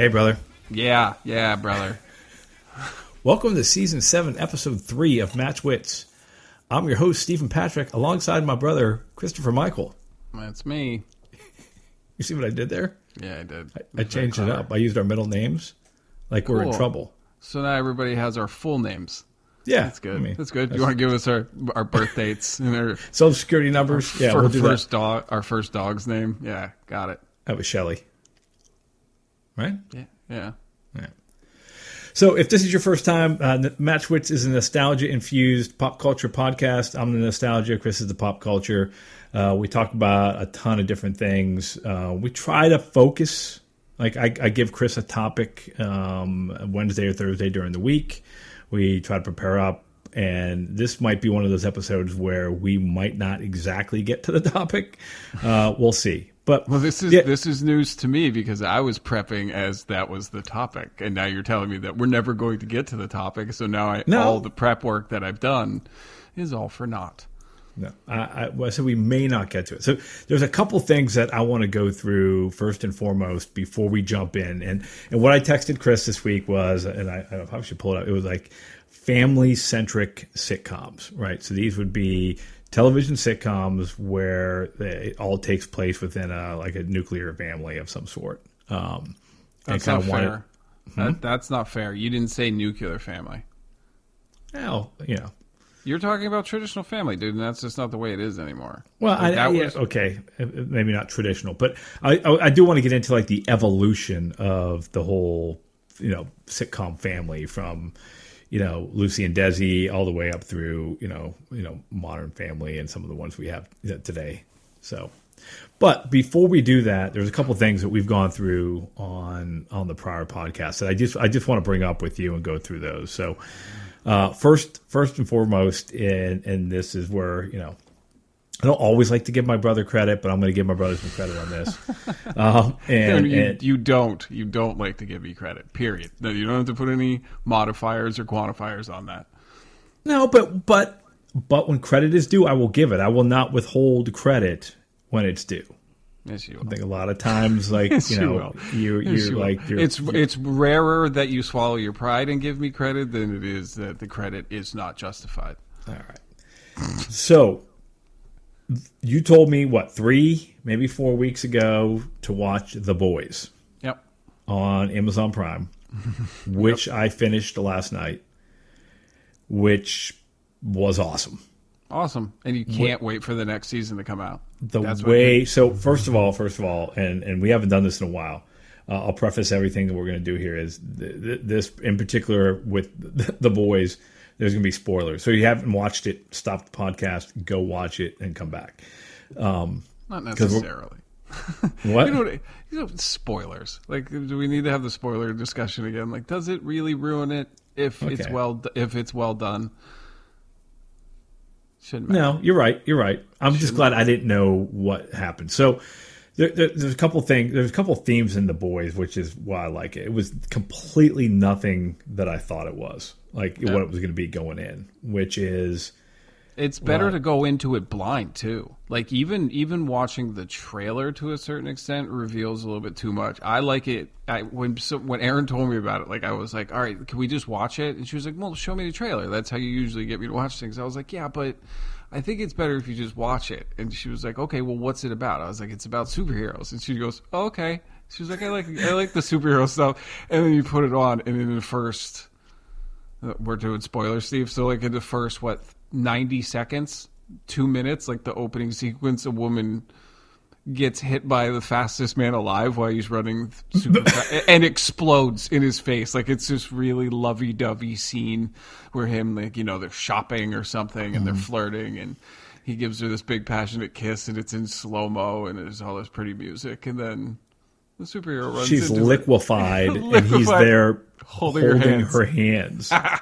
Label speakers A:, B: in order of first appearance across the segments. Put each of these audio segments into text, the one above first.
A: Hey, brother.
B: Yeah, yeah, brother.
A: Welcome to season seven, episode three of Match Wits. I'm your host, Stephen Patrick, alongside my brother, Christopher Michael.
B: That's me.
A: You see what I did there?
B: Yeah, I did.
A: I changed it up. I used our middle names like we're in trouble.
B: So now everybody has our full names.
A: Yeah.
B: That's good.
A: I mean,
B: that's good. You want to give us our our birth dates and our
A: Social security numbers? Yeah,
B: fir-
A: we'll do
B: first
A: that.
B: dog, our first dog's name. Yeah, got it.
A: That was Shelly. Right?
B: Yeah, yeah.
A: Yeah. So, if this is your first time, uh, Match Wits is a nostalgia infused pop culture podcast. I'm the nostalgia. Chris is the pop culture. Uh, we talk about a ton of different things. Uh, we try to focus. Like I, I give Chris a topic um, Wednesday or Thursday during the week. We try to prepare up, and this might be one of those episodes where we might not exactly get to the topic. Uh, we'll see. But
B: Well, this is
A: Yeah.
B: this is news to me because I was prepping as that was the topic, and now you're telling me that we're never going to get to the topic. So now I,
A: No.
B: all the prep work that I've done is all for naught.
A: No, I, I, well, so we may not get to it. So there's a couple things that I want to go through first and foremost before we jump in. And and what I texted Chris this week was, and I, I probably should pull it up. It was like family centric sitcoms, right? So these would be television sitcoms where it all takes place within a like a nuclear family of some sort. Um,
B: That's not fair. That, that's not fair. You didn't say nuclear family.
A: Well, you know,
B: You're talking about traditional family, dude, and that's just not the way it is anymore.
A: Well,
B: Like,
A: I, yeah,
B: was-
A: okay, Uh, maybe not traditional, but I, I, I do want to get into like the evolution of the whole, you know, sitcom family from, you know, Lucy and Desi all the way up through, you know, you know, Modern Family and some of the ones we have today. So, but before we do that, there's a couple things that we've gone through on on the prior podcast that I just I just want to bring up with you and go through those. So, uh, first first and foremost, and and this is where you know I don't always like to give my brother credit, but I'm going to give my brother some credit on this. um, and,
B: you,
A: and-
B: you don't. You don't like to give me credit. Period. No, you don't have to put any modifiers or quantifiers on that.
A: no, but but but when credit is due, I will give it. I will not withhold credit when it's due.
B: Yes, you Will.
A: I think a lot of times, like
B: Yes,
A: you
B: you
A: know,
B: will.
A: you
B: Yes,
A: you're
B: you will.
A: like you're,
B: it's it's rarer that you swallow your pride and give me credit than it is that the credit is not justified.
A: All right. So you told me what three, maybe four weeks ago to watch The Boys
B: Yep.
A: on Amazon Prime, which I finished last night, which was awesome.
B: Awesome. And you can't wait for the next season to come out.
A: The
B: That's
A: way, so first of all, first of all, and and we haven't done this in a while. Uh, I'll preface everything that we're going to do here is th- th- this in particular with the boys. There's going to be spoilers, so if you haven't watched it. Stop the podcast, go watch it, and come back.
B: Um,
A: Not
B: necessarily.
A: What?
B: You know, what- you know, spoilers. Like, do we need to have the spoiler discussion again? Like, does it really ruin it if it's well if it's well done? Shouldn't matter.
A: No, you're right. You're right. I'm just glad I didn't know what happened. So there, there, there's a couple things. There's a couple themes in the boys, which is why I like it. It was completely nothing that I thought it was. Like what it was going to be going in, which is
B: It's better
A: Right.
B: to go into it blind too. Like even even watching the trailer to a certain extent reveals a little bit too much. I like it. I when so, when Aaron told me about it, like I was like, "All right, can we just watch it?" And she was like, "Well, show me the trailer. That's how you usually get me to watch things." I was like, "Yeah, but I think it's better if you just watch it." And she was like, "Okay, well, what's it about?" I was like, "It's about superheroes." And she goes, oh, "Okay." She was like, "I like I like the superhero stuff." And then you put it on, and in the first Uh, we're doing spoilers, Steve. So, like in the first what ninety seconds, two minutes, like the opening sequence, a woman gets hit by the fastest man alive while he's running super fast and explodes in his face. Like it's this really lovey-dovey scene where him, like you know, they're shopping or something and they're mm-hmm. flirting and. He gives her this big passionate kiss, and it's in slow mo, and there's all this pretty music, and then the superhero runs
A: she's liquefied, and he's there
B: Holding
A: holding,
B: her
A: her
B: hands.
A: hands.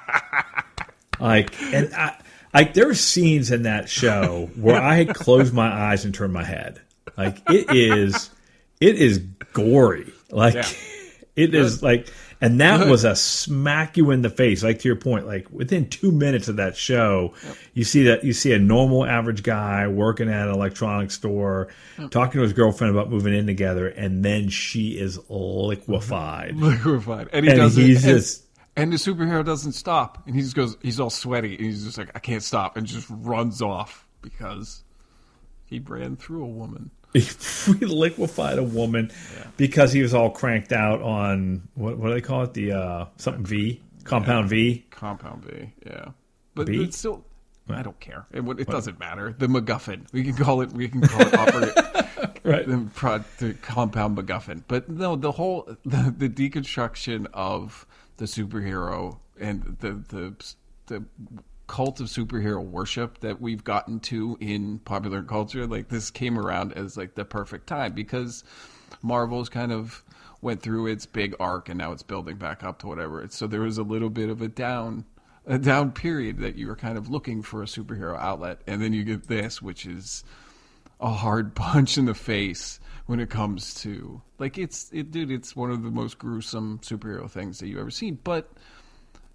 A: like, and I, like there are scenes in that show where I had closed my eyes and turned my head. Like it is, it is gory. Like
B: Yeah.
A: it is like, And that was a smack you in the face. Like to your point, like within two minutes of that show, you see that you see a normal average guy working at an electronics store, talking to his girlfriend about moving in together, and then she is liquefied.
B: liquefied, and he
A: And
B: does
A: he's
B: it,
A: just-
B: and, the superhero doesn't stop, and he just goes, he's all sweaty, and he's just like, I can't stop, and just runs off because he ran through a woman.
A: he liquefied a woman because he was all cranked out on what, what do they call it? The uh, something V, compound V.
B: Compound B, yeah, but
A: B?
B: it's still. I don't care. It, it doesn't matter. The MacGuffin. We can call it. We can call it operate.
A: Right.
B: the, pro, the compound MacGuffin. But no, the whole the, the deconstruction of the superhero and the the the cult of superhero worship that we've gotten to in popular culture, like this came around as like the perfect time because Marvel's kind of went through its big arc and now it's building back up to whatever so there was a little bit of a down a down period that you were kind of looking for a superhero outlet. And then you get this which is a hard punch in the face when it comes to like it's it dude it's one of the most gruesome superhero things that you've ever seen. But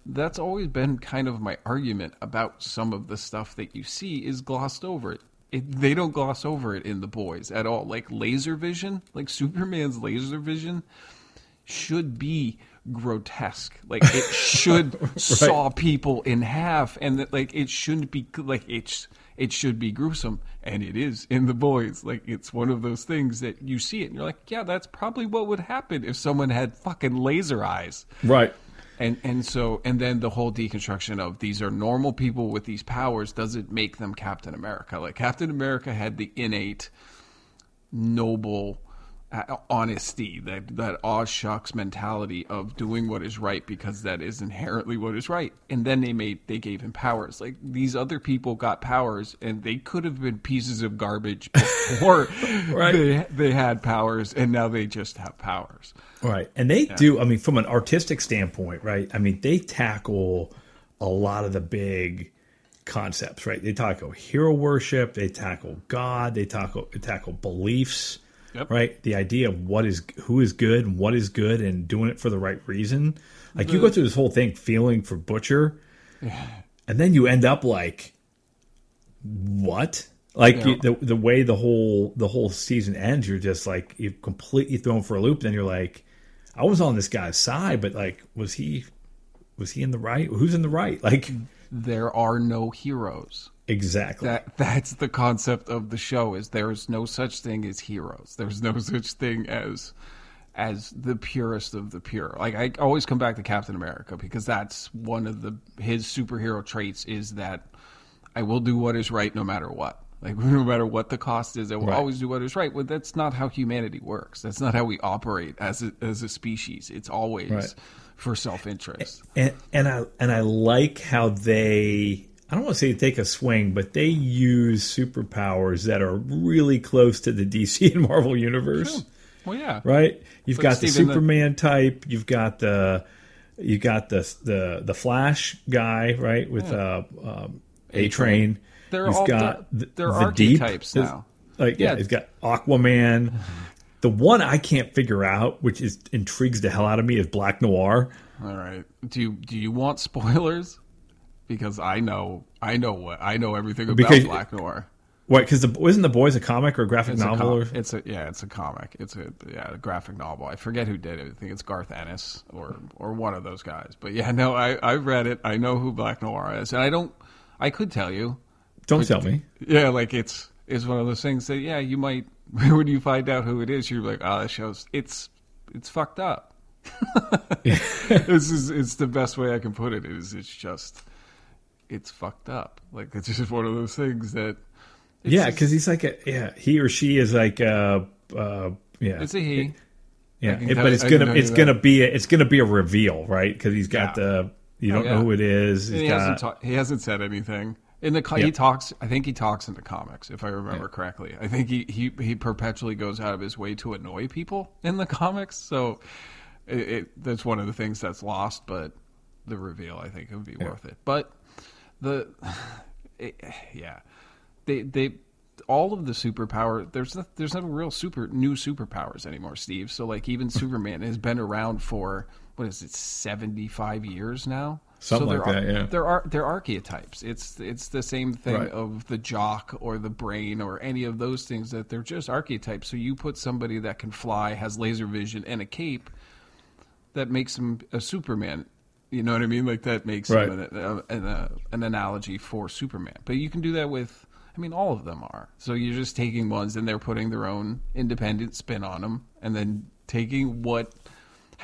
B: that's always been kind of my argument about some of the stuff that you see is glossed over. It. it they don't gloss over it in the boys at all. Like laser vision like superman's laser vision should be grotesque. Like it should saw people in half and that like it shouldn't be like it's it should be gruesome and it is in the boys. Like it's one of those things that you see it and you're like yeah that's probably what would happen if someone had fucking laser eyes.
A: Right.
B: And and so and then the whole deconstruction of these are normal people with these powers doesn't make them Captain America. Like Captain America had the innate noble uh, honesty, that that aw shucks mentality of doing what is right because that is inherently what is right. And then they made they gave him powers. Like these other people got powers, and they could have been pieces of garbage before
A: Right.
B: they they had powers, and now they just have powers.
A: Right. And they do, I mean, from an artistic standpoint, right? I mean, they tackle a lot of the big concepts, right? They tackle hero worship, they tackle God, they tackle they tackle beliefs,
B: Yep.
A: right? The idea of what is who is good and what is good and doing it for the right reason. Like you go mm-hmm. through this whole thing feeling for Butcher, and then you end up like what? Like
B: Yeah.
A: you, the the way the whole the whole season ends, you're just like you're completely thrown for a loop. Then you're like, I was on this guy's side, but like, was he was he in the right? Who's in the right? Like
B: There are no heroes.
A: exactly.
B: that that's the concept of the show is there is no such thing as heroes there's no such thing as as the purest of the pure like i always come back to captain america because that's one of the his superhero traits is that i will do what is right no matter what like no matter what the cost is i will
A: Right.
B: always do what is right but that's not how humanity works that's not how we operate as a, as a species it's always
A: Right.
B: for self-interest
A: and and I and I like how they I don't want to say take a swing, but they use superpowers that are really close to the DC and Marvel universe.
B: well yeah
A: right? You've
B: But
A: got the
B: Steven, the-
A: Superman type. You've got the you got the the the Flash guy, right? With uh, um, A Train.
B: They're
A: You've
B: all-
A: got
B: they're-
A: the,
B: they're
A: the Deep.
B: archetypes
A: There's-
B: now.
A: Like yeah,
B: Yeah.
A: he's got Aquaman. The one I can't figure out, which is intrigues the hell out of me, is Black Noir.
B: All right. Do you do you want spoilers? Because I know I know what I know everything about
A: Because-
B: Black Noir.
A: What? Because the wasn't the boys a comic or a graphic
B: It's a,
A: novel?
B: com-
A: or,
B: it's a yeah, it's a comic. It's a yeah, a graphic novel. I forget who did it. I think it's Garth Ennis or or one of those guys. But yeah, no, I I read it. I know who Black Noir is, and I don't. I could tell you.
A: Don't tell me.
B: Yeah, like it's it's one of those things that yeah, you might when you find out who it is, you're like, oh, that shows it's it's fucked up. this is it's the best way I can put it. it. Is it's just it's fucked up. Like it's just one of those things that
A: yeah, because he's like a yeah, he or she is like a uh, yeah.
B: it's a he.
A: Yeah, it- but it's gonna it's gonna be a, it's gonna be a reveal, right? Because he's got
B: Yeah.
A: the you don't
B: yeah.
A: know who it is.
B: He hasn't ta- he hasn't said anything. In the co-
A: Yeah.
B: he talks, I think he talks in the comics, if I remember correctly. I think he, he he perpetually goes out of his way to annoy people in the comics. So it, it that's one of the things that's lost. But the reveal, I think, would be worth it. But the it, yeah, they they all of the superpower. There's no, there's no real super new superpowers anymore, Steve. So like even Superman has been around for what is it, seventy five years now.
A: Something
B: so
A: like that,
B: are,
A: yeah.
B: There are they're archetypes. It's it's the same thing
A: Right.
B: of the jock or the brain or any of those things that they're just archetypes. So you put somebody that can fly, has laser vision, and a cape that makes him a Superman. You know what I mean? Like that makes
A: Right.
B: him an, an, an analogy for Superman. But you can do that with, I mean, all of them are. So you're just taking ones and they're putting their own independent spin on them, and then taking what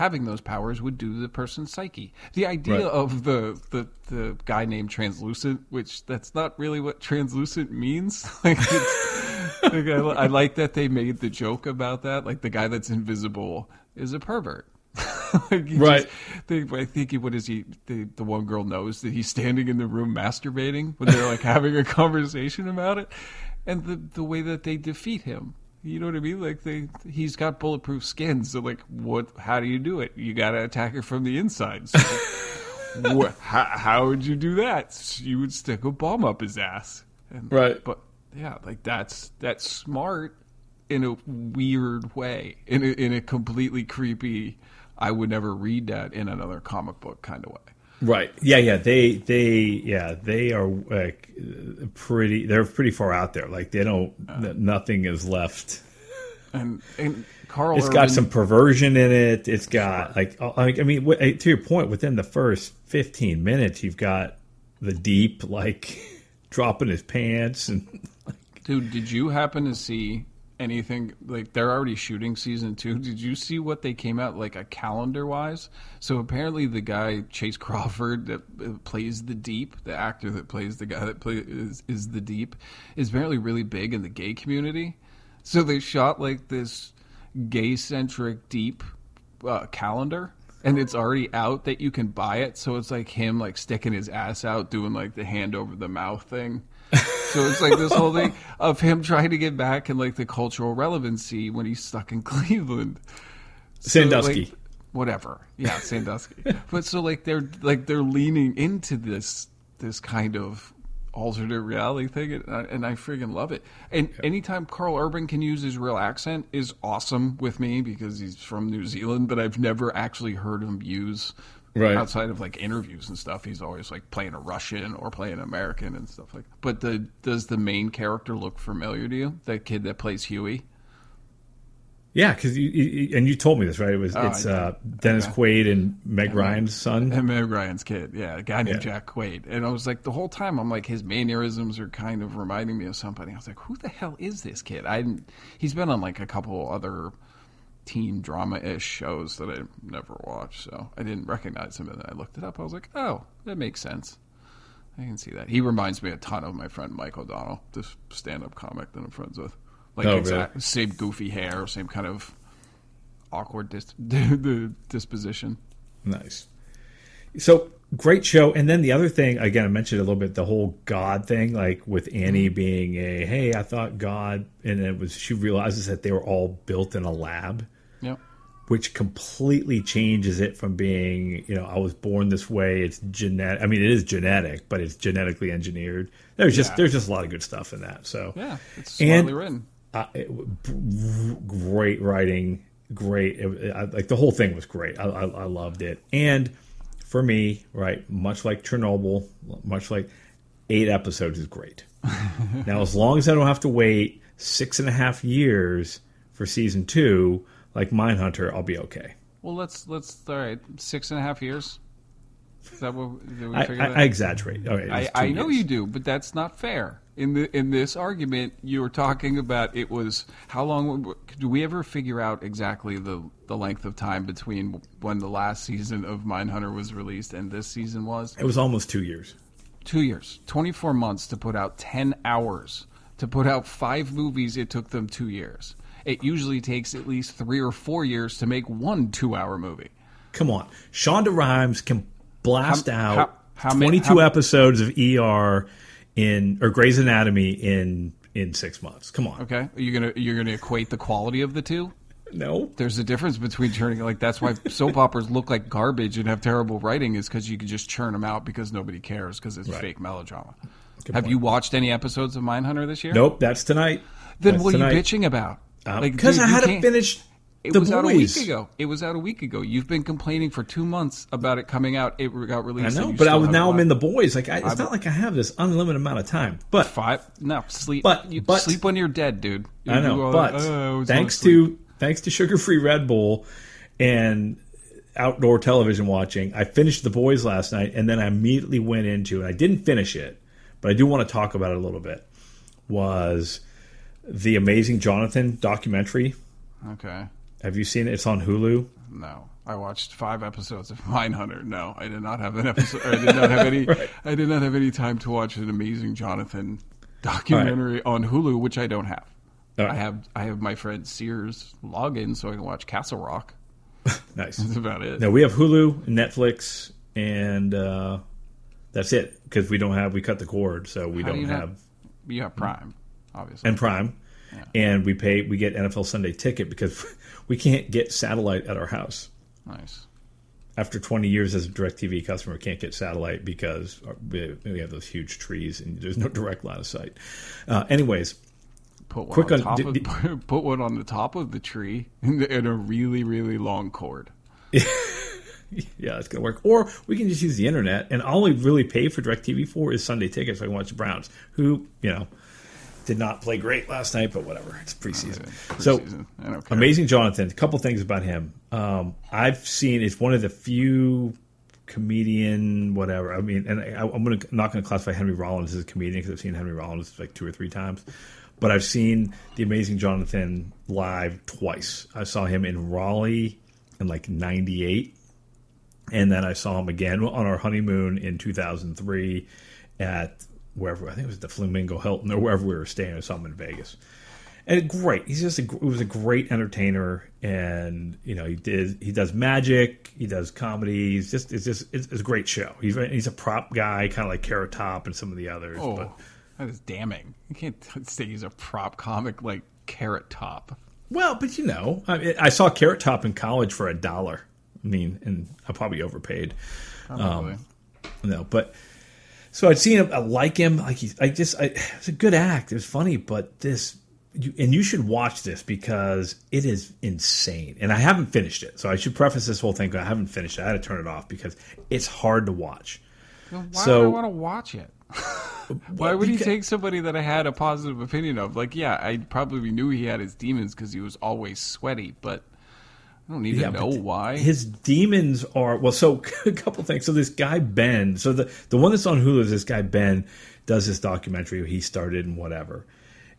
B: having those powers would do the person's psyche. The idea
A: Right.
B: of the, the the guy named translucent, which that's not really what translucent means. like, like I, I like that they made the joke about that. Like the guy that's invisible is a pervert. like
A: Right.
B: just- they, I think he, what is he? The, the one girl knows that he's standing in the room masturbating when they're like having a conversation about it, and the the way that they defeat him. You know what I mean? Like they, he's got bulletproof skin. So like, what? How do you do it? You got to attack it from the inside. So, wha- how, how would you do that? You would stick a bomb up his ass. And,
A: Right.
B: But yeah, like that's that's smart in a weird way, in a, in a completely creepy. I would never read that in another comic book kind of way.
A: Right. Yeah. Yeah. They. They. Yeah. They are like pretty. They're pretty far out there. Like they don't. n- nothing is left.
B: And and Carl,
A: It's
B: Urban,
A: got some perversion in it. It's got like. uh, like I mean, to your point, within the first fifteen minutes, you've got the deep like dropping his pants and.
B: Dude, did you happen to see anything like they're already shooting season two? Did you see what they came out like a calendar wise? So apparently the guy Chace Crawford that uh, plays the Deep, the actor that plays the guy that plays is, is the Deep, is apparently really big in the gay community. So they shot like this gay centric Deep uh, calendar. And it's already out that you can buy it, so it's like him like sticking his ass out, doing like the hand over the mouth thing. So it's like this whole thing of him trying to get back and like the cultural relevancy when he's stuck in Cleveland. So,
A: Sandusky.
B: like, whatever. Yeah, Sandusky. but so like they're like they're leaning into this this kind of alternate reality thing, and I, and I freaking love it. And anytime Carl Urban can use his real accent is awesome with me because he's from New Zealand, but I've never actually heard him use.
A: Right.
B: Outside of like interviews and stuff, he's always like playing a Russian or playing an American and stuff like. That. But the does the main character look familiar to you? That kid that plays Huey.
A: Yeah, because you, you and you told me this right. It was
B: Oh,
A: it's uh, Dennis
B: Okay.
A: Quaid and Meg Ryan's son.
B: And Meg Ryan's kid, yeah, a guy named
A: Yeah.
B: Jack Quaid. And I was like, the whole time, I'm like, his mannerisms are kind of reminding me of somebody. I was like, who the hell is this kid? I he's been on like a couple other teen drama ish shows that I never watched, so I didn't recognize him. And then I looked it up. I was like, oh, that makes sense. I can see that. He reminds me a ton of my friend Mike O'Donnell, this stand up comic that I'm friends with. Like,
A: Oh,
B: exact, same goofy hair, same kind of awkward dis- disposition.
A: Nice. So great show. And then the other thing, again, I mentioned a little bit the whole God thing, like with Annie
B: Mm-hmm.
A: being a hey, I thought God, and it was she realizes that they were all built in a lab,
B: Yep.
A: which completely changes it from being you know I was born this way. It's genetic. I mean, it is genetic, but it's genetically engineered. There's just
B: Yeah.
A: there's just a lot of good stuff in that. So
B: Yeah, it's
A: And-
B: smartly written.
A: uh, it, great writing, great. It, I, like the whole thing was great. I, I, I loved it. And for me, right, much like Chernobyl, much like eight episodes is great. now, as long as I don't have to wait six and a half years for season two, like Mindhunter, I'll be okay.
B: Well, let's let's all right. Six and a half years. Is that what did we
A: I,
B: figure
A: I,
B: that?
A: I exaggerate. Okay,
B: I, I know you do, but that's not fair. In the in this argument, you were talking about it was how long? Do we ever figure out exactly the the length of time between when the last season of Mindhunter was released and this season was?
A: It was almost two years.
B: Two years, twenty four months to put out ten hours. To put out five movies, it took them two years. It usually takes at least three or four years to make one two hour movie.
A: Come on, Shonda Rhimes can blast
B: How-
A: out
B: how- how
A: 22
B: how-
A: episodes of ER in or Grey's Anatomy in in six months. Come on,
B: Okay, you're gonna you're gonna equate the quality of the two.
A: no,
B: There's a difference between churning like that's why soap operas look like garbage and have terrible writing is because you can just churn them out because nobody cares because it's fake melodrama.
A: Good
B: Have
A: point.
B: you watched any episodes of Mindhunter this year?
A: Nope, that's tonight.
B: Then
A: That's
B: what
A: tonight.
B: are you bitching about?
A: Uh, because
B: dude,
A: I had to
B: can't-
A: finish
B: It
A: the
B: was out a week ago. It was out a week ago. You've been complaining for two months about it coming out. It got released. I know,
A: but I was now I'm in the boys. Like I, it's
B: I'm-
A: not like I have this unlimited amount of time. But
B: five. No, sleep.
A: But-
B: you
A: but-
B: sleep when you're dead, dude.
A: I
B: You
A: know,
B: go,
A: but
B: "Oh, I
A: thanks to thanks to sugar free Red Bull and outdoor television watching, I finished The Boys last night, and then I immediately went into and I didn't finish it, but I do want to talk about it a little bit. Was the Amazing Jonathan documentary?
B: Okay.
A: Have you seen it? It's on Hulu.
B: No, I watched five episodes of Mindhunter. No, I did not have an episode. I did not have any. I did not have any time to watch an amazing Jonathan documentary on Hulu, which I don't have.
A: Right.
B: I have. I have my friend Sears login, so I can watch Castle Rock.
A: Nice.
B: That's about it.
A: No, we have Hulu, Netflix, and uh, that's it because we don't have we cut the cord, so we
B: How do
A: don't
B: not-
A: have
B: You have Prime, obviously.
A: and Prime, and we pay we get NFL Sunday Ticket because we can't get satellite at our house.
B: nice.
A: After 20 years as a DirecTV customer, can't get satellite because we have those huge trees and there's no direct line of sight. Uh, anyways,
B: Put one
A: Quick
B: on,
A: on- did-
B: of put one on the top of the tree in, in a really really long cord.
A: yeah, it's gonna work. Or we can just use the internet, and all we really pay for DirecTV for is Sunday tickets. So I can watch the Browns, who you know did not play great last night, but whatever. It's preseason. so
B: Preseason. I
A: amazing, Jonathan. A couple things about him. Um, I've seen it's one of the few comedian whatever. I mean, and I, I'm gonna not going to classify Henry Rollins as a comedian because I've seen Henry Rollins like two or three times. But I've seen the amazing Jonathan live twice. I saw him in Raleigh in like '98 and then I saw him again on our honeymoon in 2003 at wherever I think it was the Flamingo Hilton or wherever we were staying. or something in Vegas, and great. He's just a, he was a great entertainer, and you know he did he does magic, he does comedy. He's just it's just it's, it's a great show. He's he's a prop guy, kind of like Carrot Top and some of the others.
B: Oh,
A: But
B: that is damning. You can't say he's a prop comic like Carrot Top.
A: well, but you know, I, I saw Carrot Top in college for a dollar. I mean, and I probably overpaid.
B: Probably.
A: Um, no, but so I'd seen him. I like him. Like he's. I just. I, it's a good act. It was funny, but this. You, and you should watch this because it is insane. And I haven't finished it, so I should preface this whole thing. I haven't finished it. I had to turn it off because it's hard to watch.
B: Why
A: so-
B: would I want to watch it? why would he take somebody that I had a positive opinion of? Like, yeah, I probably knew he had his demons because he was always sweaty, but I don't need
A: Yeah,
B: to know why.
A: His demons are well. So a couple things. So this guy Ben. So the the one that's on Hulu is this guy Ben does this documentary he started and whatever,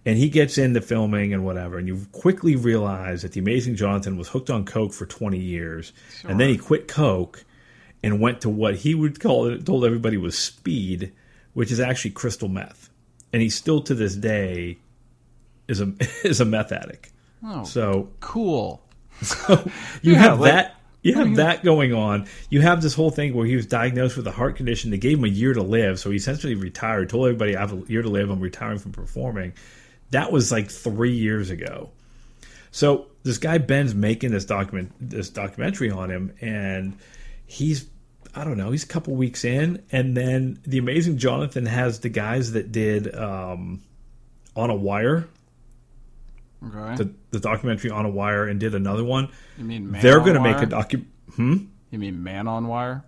A: and he gets into filming and whatever, and you quickly realize that the amazing Jonathan was hooked on coke for twenty years, and then he quit coke and went to what he would call it. Told everybody was speed, which is actually crystal meth, and he still to this day is a is a meth addict.
B: Oh,
A: So
B: cool.
A: you
B: Yeah,
A: have
B: like-
A: that you have that going on. You have this whole thing where he was diagnosed with a heart condition they gave him a year to live so he essentially retired told everybody i have a year to live i'm retiring from performing. That was like three years ago. So this guy ben's making this document this documentary on him and he's i don't know he's a couple weeks in and then the amazing jonathan has the guys that did um, on a wire
B: Okay.
A: the, the documentary on a wire and did another one
B: you mean man
A: they're going to make a docu. Hmm?
B: You mean man on wire?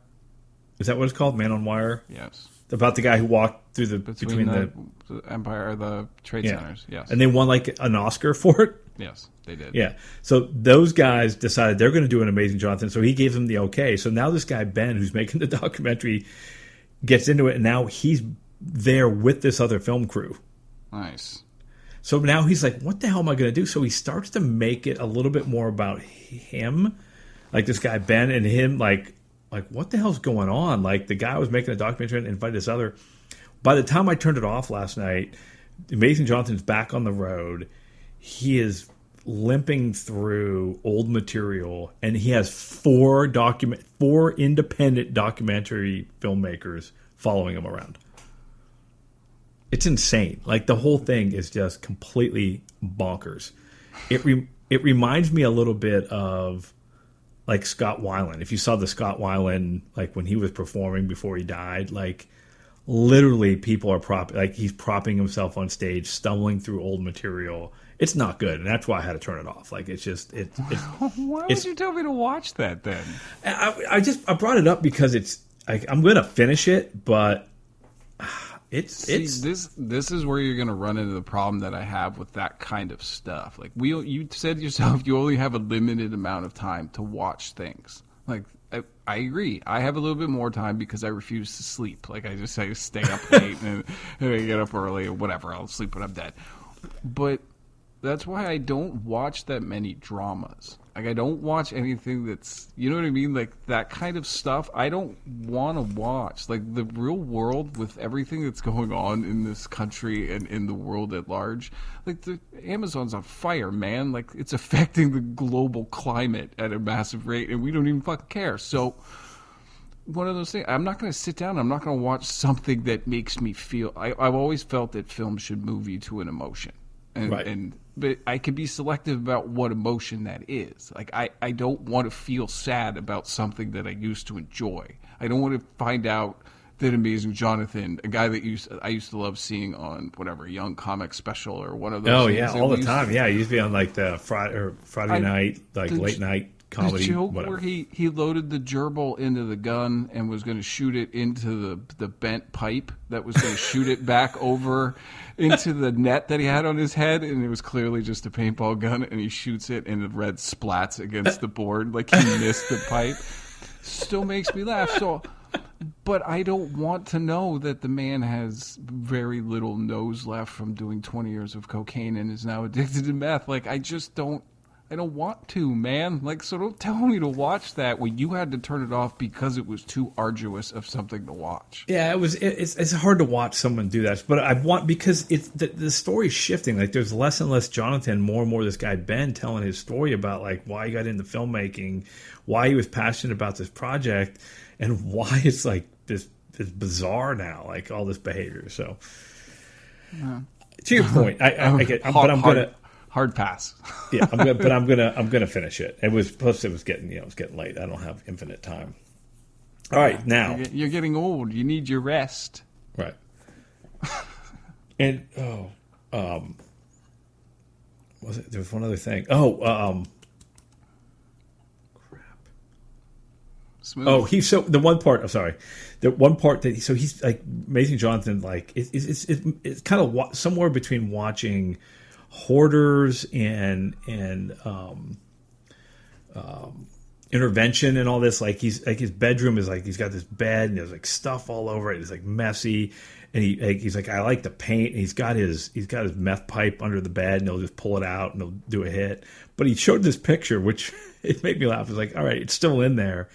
A: Is that what it's called? Man on Wire
B: Yes.
A: about the guy who walked through the
B: Between,
A: between,
B: the,
A: the,
B: Empire, the trade
A: yeah,
B: centers. Yes.
A: and they won like an Oscar for it.
B: yes, they did.
A: Yeah, so those guys decided they're going to do an Amazing Jonathan. So he gave them the okay. So now this guy Ben, who's making the documentary, gets into it, and now he's there with this other film crew.
B: Nice.
A: So now he's like, what the hell am I going to do? So he starts to make it a little bit more about him, like this guy Ben and him, like, like what the hell's going on? Like the guy was making a documentary and invited this other. By the time I turned it off last night, Mason Jonathan's back on the road. He is limping through old material, and he has four document, four independent documentary filmmakers following him around it's insane. Like the whole thing is just completely bonkers. It re- it reminds me a little bit of like Scott Weiland. If you saw the Scott Weiland like when he was performing before he died, like literally people are prop like he's propping himself on stage, stumbling through old material. It's not good, and that's why I had to turn it off. Like it's just it. It's,
B: Why would you tell me to watch that then?
A: I, I just I brought it up because it's I, I'm going to finish it, but it's
B: See,
A: it's
B: this this is where you're going to run into the problem that I have with that kind of stuff. Like we, you said yourself, you only have a limited amount of time to watch things. Like I, I agree, I have a little bit more time because I refuse to sleep. Like I just say, stay up late and, and I get up early or whatever. I'll sleep when I'm dead. But that's why I don't watch that many dramas. Like I don't watch anything that's you know what I mean, like that kind of stuff. I don't want to watch like the real world with everything that's going on in this country and in the world at large. Like the Amazon's on fire, man. Like it's affecting the global climate at a massive rate, and we don't even fucking care. So one of those things. I'm not going to sit down. I'm not going to watch something that makes me feel. I, I've always felt that film should move you to an emotion, and,
A: Right.
B: and but I can be selective about what emotion that is. Like I, I don't want to feel sad about something that I used to enjoy. I don't want to find out that Amazing Jonathan, a guy that used I used to love seeing on whatever Young Comic Special or one of those.
A: oh yeah all the time. Yeah, he used to be on like the Friday or Friday
B: I-
A: night like
B: the
A: late night comedy.
B: the joke
A: whatever.
B: where he, he loaded the gerbil into the gun and was going to shoot it into the the bent pipe that was going to shoot it back over into the net that he had on his head, and it was clearly just a paintball gun, and he shoots it, and the red splats against the board like he missed the pipe. Still makes me laugh. So. But I don't want to know that the man has very little nose left from doing 20 years of cocaine and is now addicted to meth. Like, I just don't I don't want to, man. Like, so don't tell me to watch that when you had to turn it off because it was too arduous of something to watch.
A: Yeah, it was. It, it's it's hard to watch someone do that, but I want because it's the, the story's shifting. Like there's less and less Jonathan, more and more this guy Ben telling his story about like why he got into filmmaking, why he was passionate about this project, and why it's like this this bizarre now, like all this behavior. So, to your point, I, I, I get, I'm, but I'm
B: hard,
A: gonna.
B: Hard pass.
A: yeah, I'm gonna, but I'm gonna I'm gonna finish it. It was plus it was getting you know it was getting late. I don't have infinite time. All right, now
B: You're, you're getting old. You need your rest.
A: right, and oh, um, was it? There was one other thing. Oh, um,
B: Smooth.
A: oh, he so the one part. I'm sorry, the one part that he, so he's like Amazing Jonathan. Like it, it's it's it's, it's kind of wa- somewhere between watching hoarders and and um, um, intervention and all this. Like he's like his bedroom is like he's got this bed and there's like stuff all over it. It's like messy, and he like, he's like I like to paint. And he's got his he's got his meth pipe under the bed and he'll just pull it out and he'll do a hit. But he showed this picture, which it made me laugh. It's like all right, it's still in there.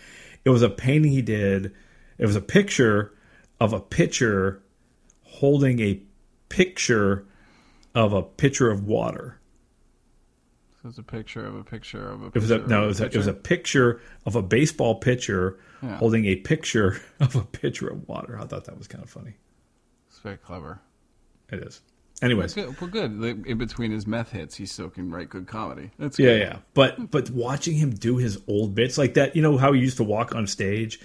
A: It was a painting he did. It was a picture of a pitcher holding a picture of a pitcher of water.
B: So it's a picture of a picture of a.
A: It was a no. It was a, it was a
B: picture?
A: picture of a baseball pitcher
B: Yeah.
A: holding a picture of a pitcher of water. I thought that was kind of funny.
B: It's very clever.
A: It is. Anyways,
B: Good. Well, good. In between his meth hits, he still can write good comedy. That's
A: yeah, yeah. But but watching him do his old bits like that, you know how he used to walk on stage,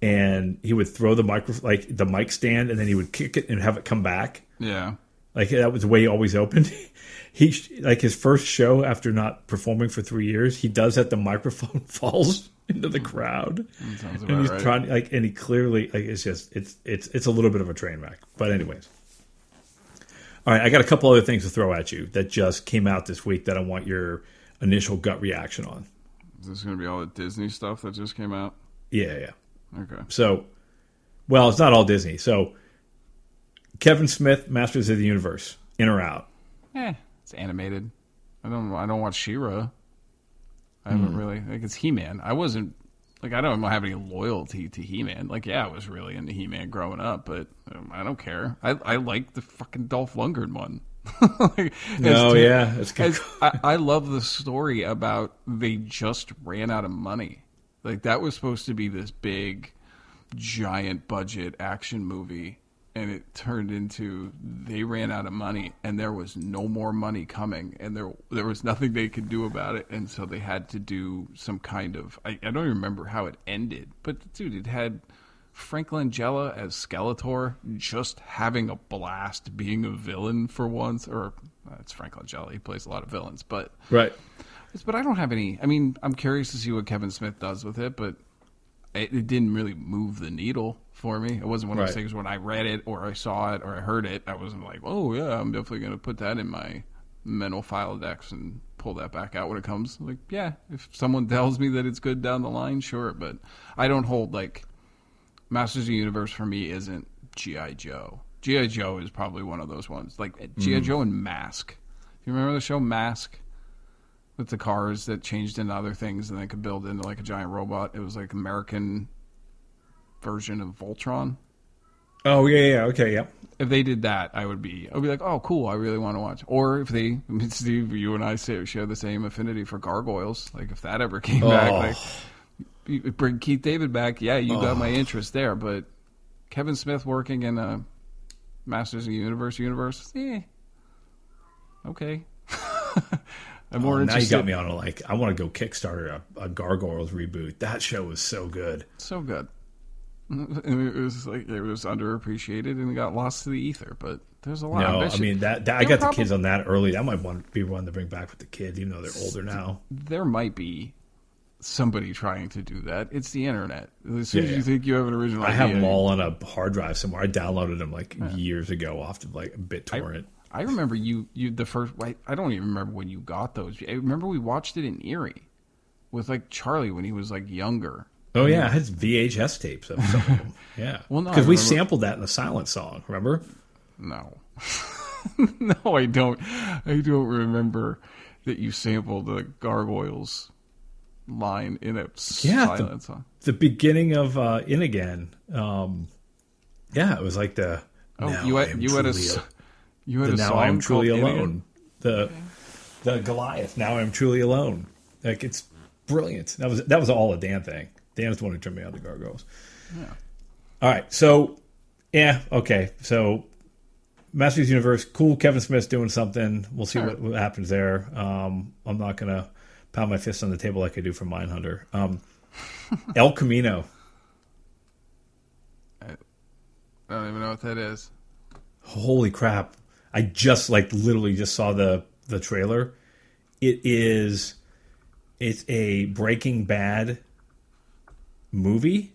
A: and he would throw the micro like the mic stand, and then he would kick it and have it come back.
B: Yeah.
A: Like that was the way he always opened. He like his first show after not performing for three years. He does that. The microphone falls into the hmm.
B: crowd,
A: and he's
B: right.
A: trying like, and he clearly like it's just it's it's it's a little bit of a train wreck. But anyways, all right. I got a couple other things to throw at you that just came out this week that I want your initial gut reaction on.
B: Is this going to be all the Disney stuff that just came out?
A: Yeah, yeah.
B: Okay.
A: So, well, it's not all Disney. So, Kevin Smith, Masters of the Universe, in or out?
B: Eh, it's animated. I don't. I don't watch She-Ra. I haven't really like it's He Man. I wasn't like I don't have any loyalty to He Man. Like yeah, I was really into He Man growing up, but um, I don't care. I I like the fucking Dolph Lundgren one. like,
A: No,
B: as-
A: yeah, it's good.
B: as- I, I love the story about they just ran out of money. Like that was supposed to be this big, giant budget action movie, and it turned into they ran out of money, and there was no more money coming, and there there was nothing they could do about it, and so they had to do some kind of I, I don't even remember how it ended, but dude, it had Frank Langella as Skeletor just having a blast being a villain for once, or uh, it's Frank Langella. He plays a lot of villains, but
A: Right.
B: but I don't have any. I mean, I'm curious to see what Kevin Smith does with it, but it, it didn't really move the needle for me. It wasn't one of those
A: Right.
B: things when I read it or I saw it or I heard it. I wasn't like, oh yeah, I'm definitely going to put that in my mental file decks and pull that back out when it comes. Like, yeah, if someone tells me that it's good down the line, sure, but I don't hold like Masters of the Universe for me isn't GI Joe. GI Joe is probably one of those ones. Like GI mm-hmm. Joe and Mask. You remember the show Mask? with the cars that changed into other things and they could build into like a giant robot. It was like American version of Voltron.
A: Oh yeah, yeah, okay, yeah.
B: If they did that, I would be, I'd be like, oh, cool, I really want to watch. Or if they, I mean, Steve, you and I share the same affinity for gargoyles. Like if that ever came back,
A: Oh.
B: like bring Keith David back, yeah, you got my interest there. But Kevin Smith working in a Masters of the Universe universe, eh, okay. I'm more
A: Oh, now you got me on a like. I want to go Kickstarter a, a Gargoyles reboot. That show was so good.
B: so good. It was like it was underappreciated and it got lost to the ether. But there's a lot.
A: No,
B: of
A: I mean that, that I got
B: probably-
A: the kids on that early. That might want be one to bring back with the kids, even though they're older now.
B: there might be somebody trying to do that. It's the internet. As soon
A: Yeah,
B: as you
A: yeah.
B: think you have an original,
A: I have them all on a hard drive somewhere. I downloaded them like years ago off of like BitTorrent.
B: I remember you. You the first. I, I don't even remember when you got those. I remember we watched it in Erie with like Charlie when he was like younger.
A: Oh yeah, I had VHS tapes of some of them. Yeah,
B: Well, no,
A: because we sampled that in the Silent Song. Remember?
B: No, no, I don't. I don't remember that you sampled the gargoyles line in a
A: Yeah, the-
B: silent song.
A: The beginning of uh, In Again. Um, yeah, it was like the.
B: Oh,
A: now
B: you
A: I
B: had
A: am
B: you had a
A: truly
B: you had
A: the
B: a
A: now
B: song
A: I am truly
B: called In Again?
A: alone. The the Goliath. Now I am truly alone. Like it's brilliant. That was that was all a Dan thing. Dan was the one who turned me on to Gargoyles. All right, so yeah, okay, so Masters Universe, cool. Kevin Smith's doing something. We'll see
B: Sure.
A: what, what happens there. Um, I'm not gonna pound my fist on the table like I do for Mindhunter. Um, El Camino.
B: I don't even know what that is.
A: holy crap i just like literally just saw the the trailer it is it's a breaking bad movie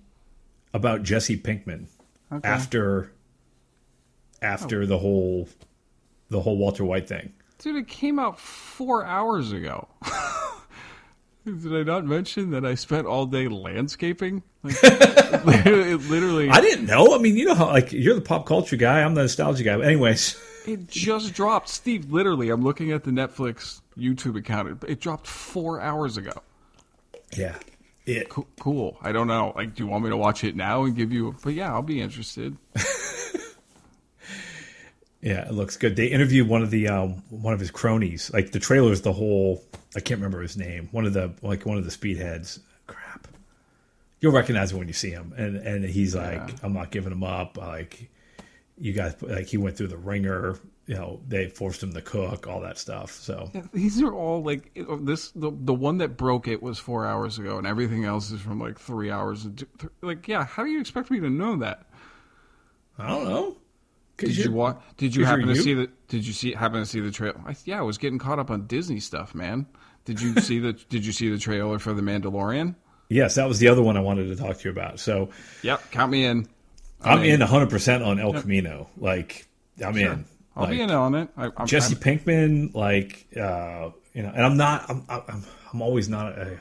A: about jesse pinkman
B: Okay.
A: after after oh. the whole the whole walter white thing
B: Dude, it came out four hours ago. Did I not mention that I spent all day landscaping? Like, it literally,
A: i didn't know i mean you know how like you're the pop culture guy i'm the nostalgia guy but anyways
B: it just dropped. Steve, literally, I'm looking at the Netflix YouTube account. It, it dropped four hours ago.
A: yeah it
B: Co- cool. I don't know. Like, do you want me to watch it now and give you? But yeah, I'll be interested.
A: Yeah, it looks good. They interviewed one of the um, one of his cronies. Like the trailer is the whole. I can't remember his name. One of the like one of the speedheads. Crap. You'll recognize him when you see him, and and he's like,
B: Yeah.
A: "I'm not giving him up." Like, you guys, like he went through the ringer. You know, they forced him to cook, all that stuff. So
B: Yeah, These are all like oh, this. The the one that broke it was four hours ago, and everything else is from like three hours. two- th- Like, yeah, how do you expect me to know that?
A: I don't know
B: Did you
A: you're-
B: wa- Did you happen to
A: you.
B: see the? Did you see happen to see the trail? I, yeah, I was getting caught up on Disney stuff, man. Did you see the? Did you see the trailer for the Mandalorian?
A: Yes, that was the other one I wanted to talk to you about. So
B: Yep, count me in.
A: I'm
B: in.
A: in 100 percent on El Camino. Like I'm in.
B: I'll be
A: Like,
B: in on it. I, I'm,
A: Jesse
B: I'm-
A: Pinkman, like uh, you know, and I'm not. I'm. I'm, I'm always not. A,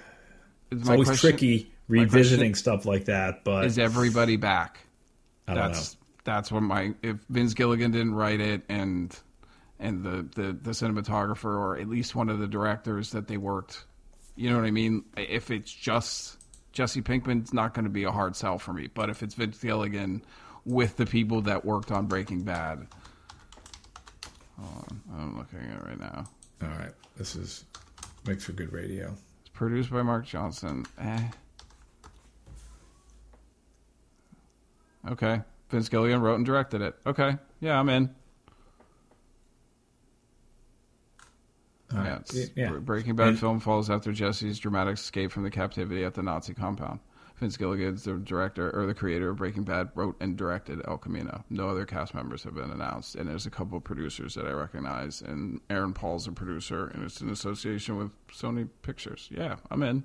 A: it's always
B: question-
A: tricky revisiting stuff like that. But
B: Is everybody back?
A: I don't
B: that's that's what my if Vince Gilligan didn't write it and and the, the the cinematographer or at least one of the directors that they worked you know what I mean if it's just Jesse Pinkman, it's not going to be a hard sell for me but if it's Vince Gilligan with the people that worked on Breaking Bad hold on, I'm looking at it right now.
A: All right, this is makes for good radio.
B: it's produced by Mark Johnson eh. okay Vince Gilligan wrote and directed it okay yeah I'm in
A: All
B: Yeah,
A: right.
B: it's
A: yeah.
B: Breaking Bad
A: And-
B: film falls after Jesse's dramatic escape from the captivity at the Nazi compound. Vince Gilligan's the director or the creator of Breaking Bad, wrote and directed El Camino. No other cast members have been announced, and there's a couple of producers that I recognize. And Aaron Paul's a producer, and it's in association with Sony Pictures. Yeah, I'm in.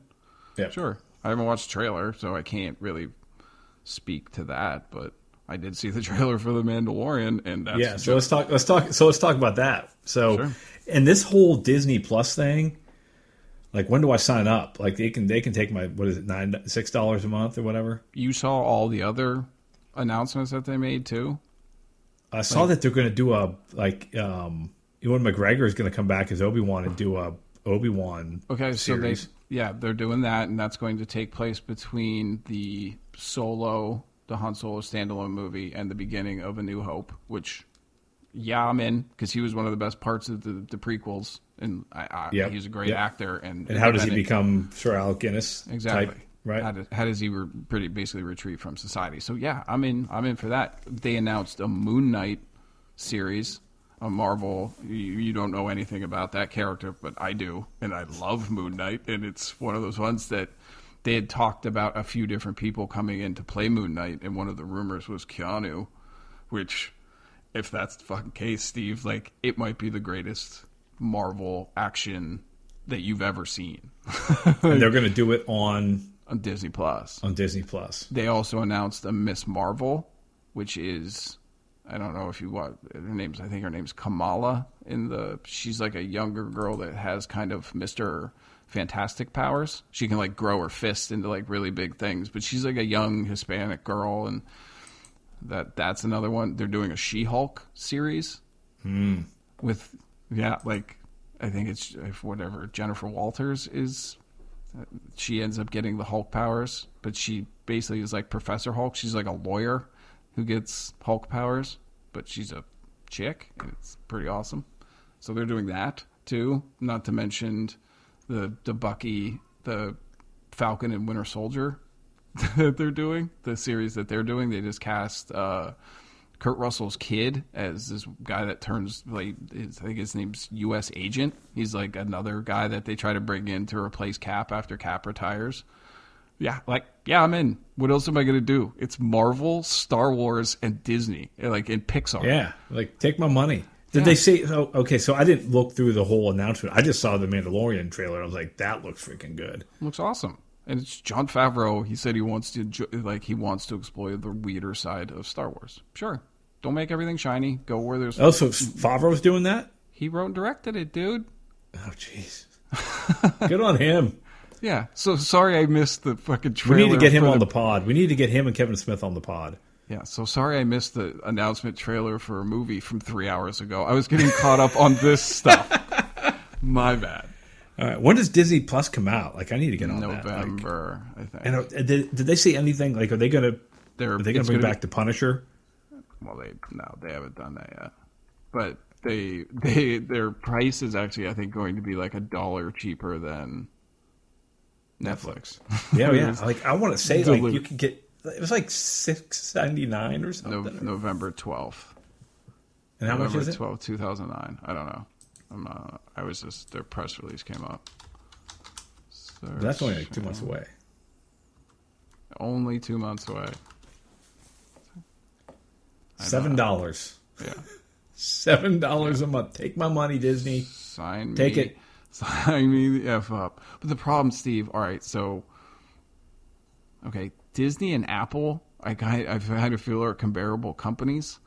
A: Yeah.
B: Sure. I haven't watched the trailer, so I can't really speak to that, but I did see the trailer for The Mandalorian, and that's
A: Yeah, so let's talk. Let's talk. So let's talk about that. So,
B: Sure.
A: and this whole Disney Plus thing, like, when do I sign up? Like, they can they can take my what is it nine six dollars a month or whatever.
B: you saw all the other announcements that they made too.
A: I saw that they're going to do a like um, Ewan McGregor is going to come back as Obi Wan and do a Obi Wan.
B: Okay, so they
A: series.
B: yeah, they're doing that, and that's going to take place between the Solo, the Han Solo standalone movie, and the beginning of A New Hope. Which, yeah, I'm in because he was one of the best parts of the, the prequels, and I, I,
A: Yep,
B: he's a great
A: yep.
B: actor. And
A: And how does he become Sir Alec Guinness?
B: Exactly.
A: Type, right.
B: How, do- how does he re- pretty basically retreat from society? So yeah, I'm in. I'm in for that. They announced a Moon Knight series, a Marvel. You, you don't know anything about that character, but I do, and I love Moon Knight. And it's one of those ones that they had talked about a few different people coming in to play Moon Knight, and one of the rumors was Keanu, which, if that's the fucking case, Steve, like it might be the greatest Marvel action that you've ever seen
A: and they're going to do it on
B: on Disney Plus.
A: on Disney Plus.
B: They also announced a Miss Marvel, which is I don't know if you want her name's I think her name's Kamala in the she's like a younger girl that has kind of Mr. Fantastic powers. She can like grow her fist into like really big things, but she's like a young Hispanic girl and that that's another one. They're doing a She-Hulk series hmm. with yeah, like I think it's if whatever Jennifer Walters is she ends up getting the Hulk powers, but she basically is like Professor Hulk. She's like a lawyer who gets Hulk powers, but she's a chick, and it's pretty awesome. So they're doing that too. Not to mention the the Bucky, the Falcon and Winter Soldier that they're doing. The series that they're doing, they just cast uh, Kurt Russell's kid as this guy that turns like his, I think his name's U.S. Agent. He's like another guy that they try to bring in to replace Cap after Cap retires. Yeah, like yeah, I'm in. What else am I gonna do? It's Marvel, Star Wars, and Disney, like in Pixar.
A: Yeah, like take my money. Did
B: Yeah.
A: they say? Oh, okay, so I didn't look through the whole announcement. I just saw the Mandalorian trailer. I was like, that looks freaking good.
B: looks awesome. And it's Jon Favreau. He said he wants to like he wants to explore the weirder side of Star Wars. Sure, don't make everything shiny. Go where there's.
A: Oh, so Favreau's doing that?
B: He wrote and directed it, dude.
A: Oh, jeez. good on him.
B: Yeah. So sorry I missed the fucking trailer.
A: We need to get him
B: for
A: on the pod. We need to get him and Kevin Smith on the pod.
B: Yeah. So sorry I missed the announcement trailer for a movie from three hours ago. I was getting caught up on this stuff. My bad.
A: All right. When does Disney Plus come out? Like, I need to get on that. Like,
B: November, I think.
A: and uh, did, did they say anything? Like, are they gonna
B: They're,
A: are they gonna bring
B: gonna
A: back the Punisher?
B: Well, they no, they haven't done that yet. But they they their price is actually I think going to be like a dollar cheaper than Netflix.
A: Yeah, yeah. Like, I want to say like you could get. It was like six ninety nine or
B: no,
A: something.
B: November twelfth.
A: and how much
B: November
A: is it?
B: twelfth, two thousand nine. I don't know. I'm not, I was just their press release came up.
A: That's only like two months away.
B: Only two months away.
A: Seven dollars.
B: Yeah.
A: Seven dollars a month. Take my money, Disney.
B: Sign me.
A: Take it.
B: Sign me the F up. But the problem, Steve, all right, so okay, Disney and Apple, I I've had a feel are comparable companies.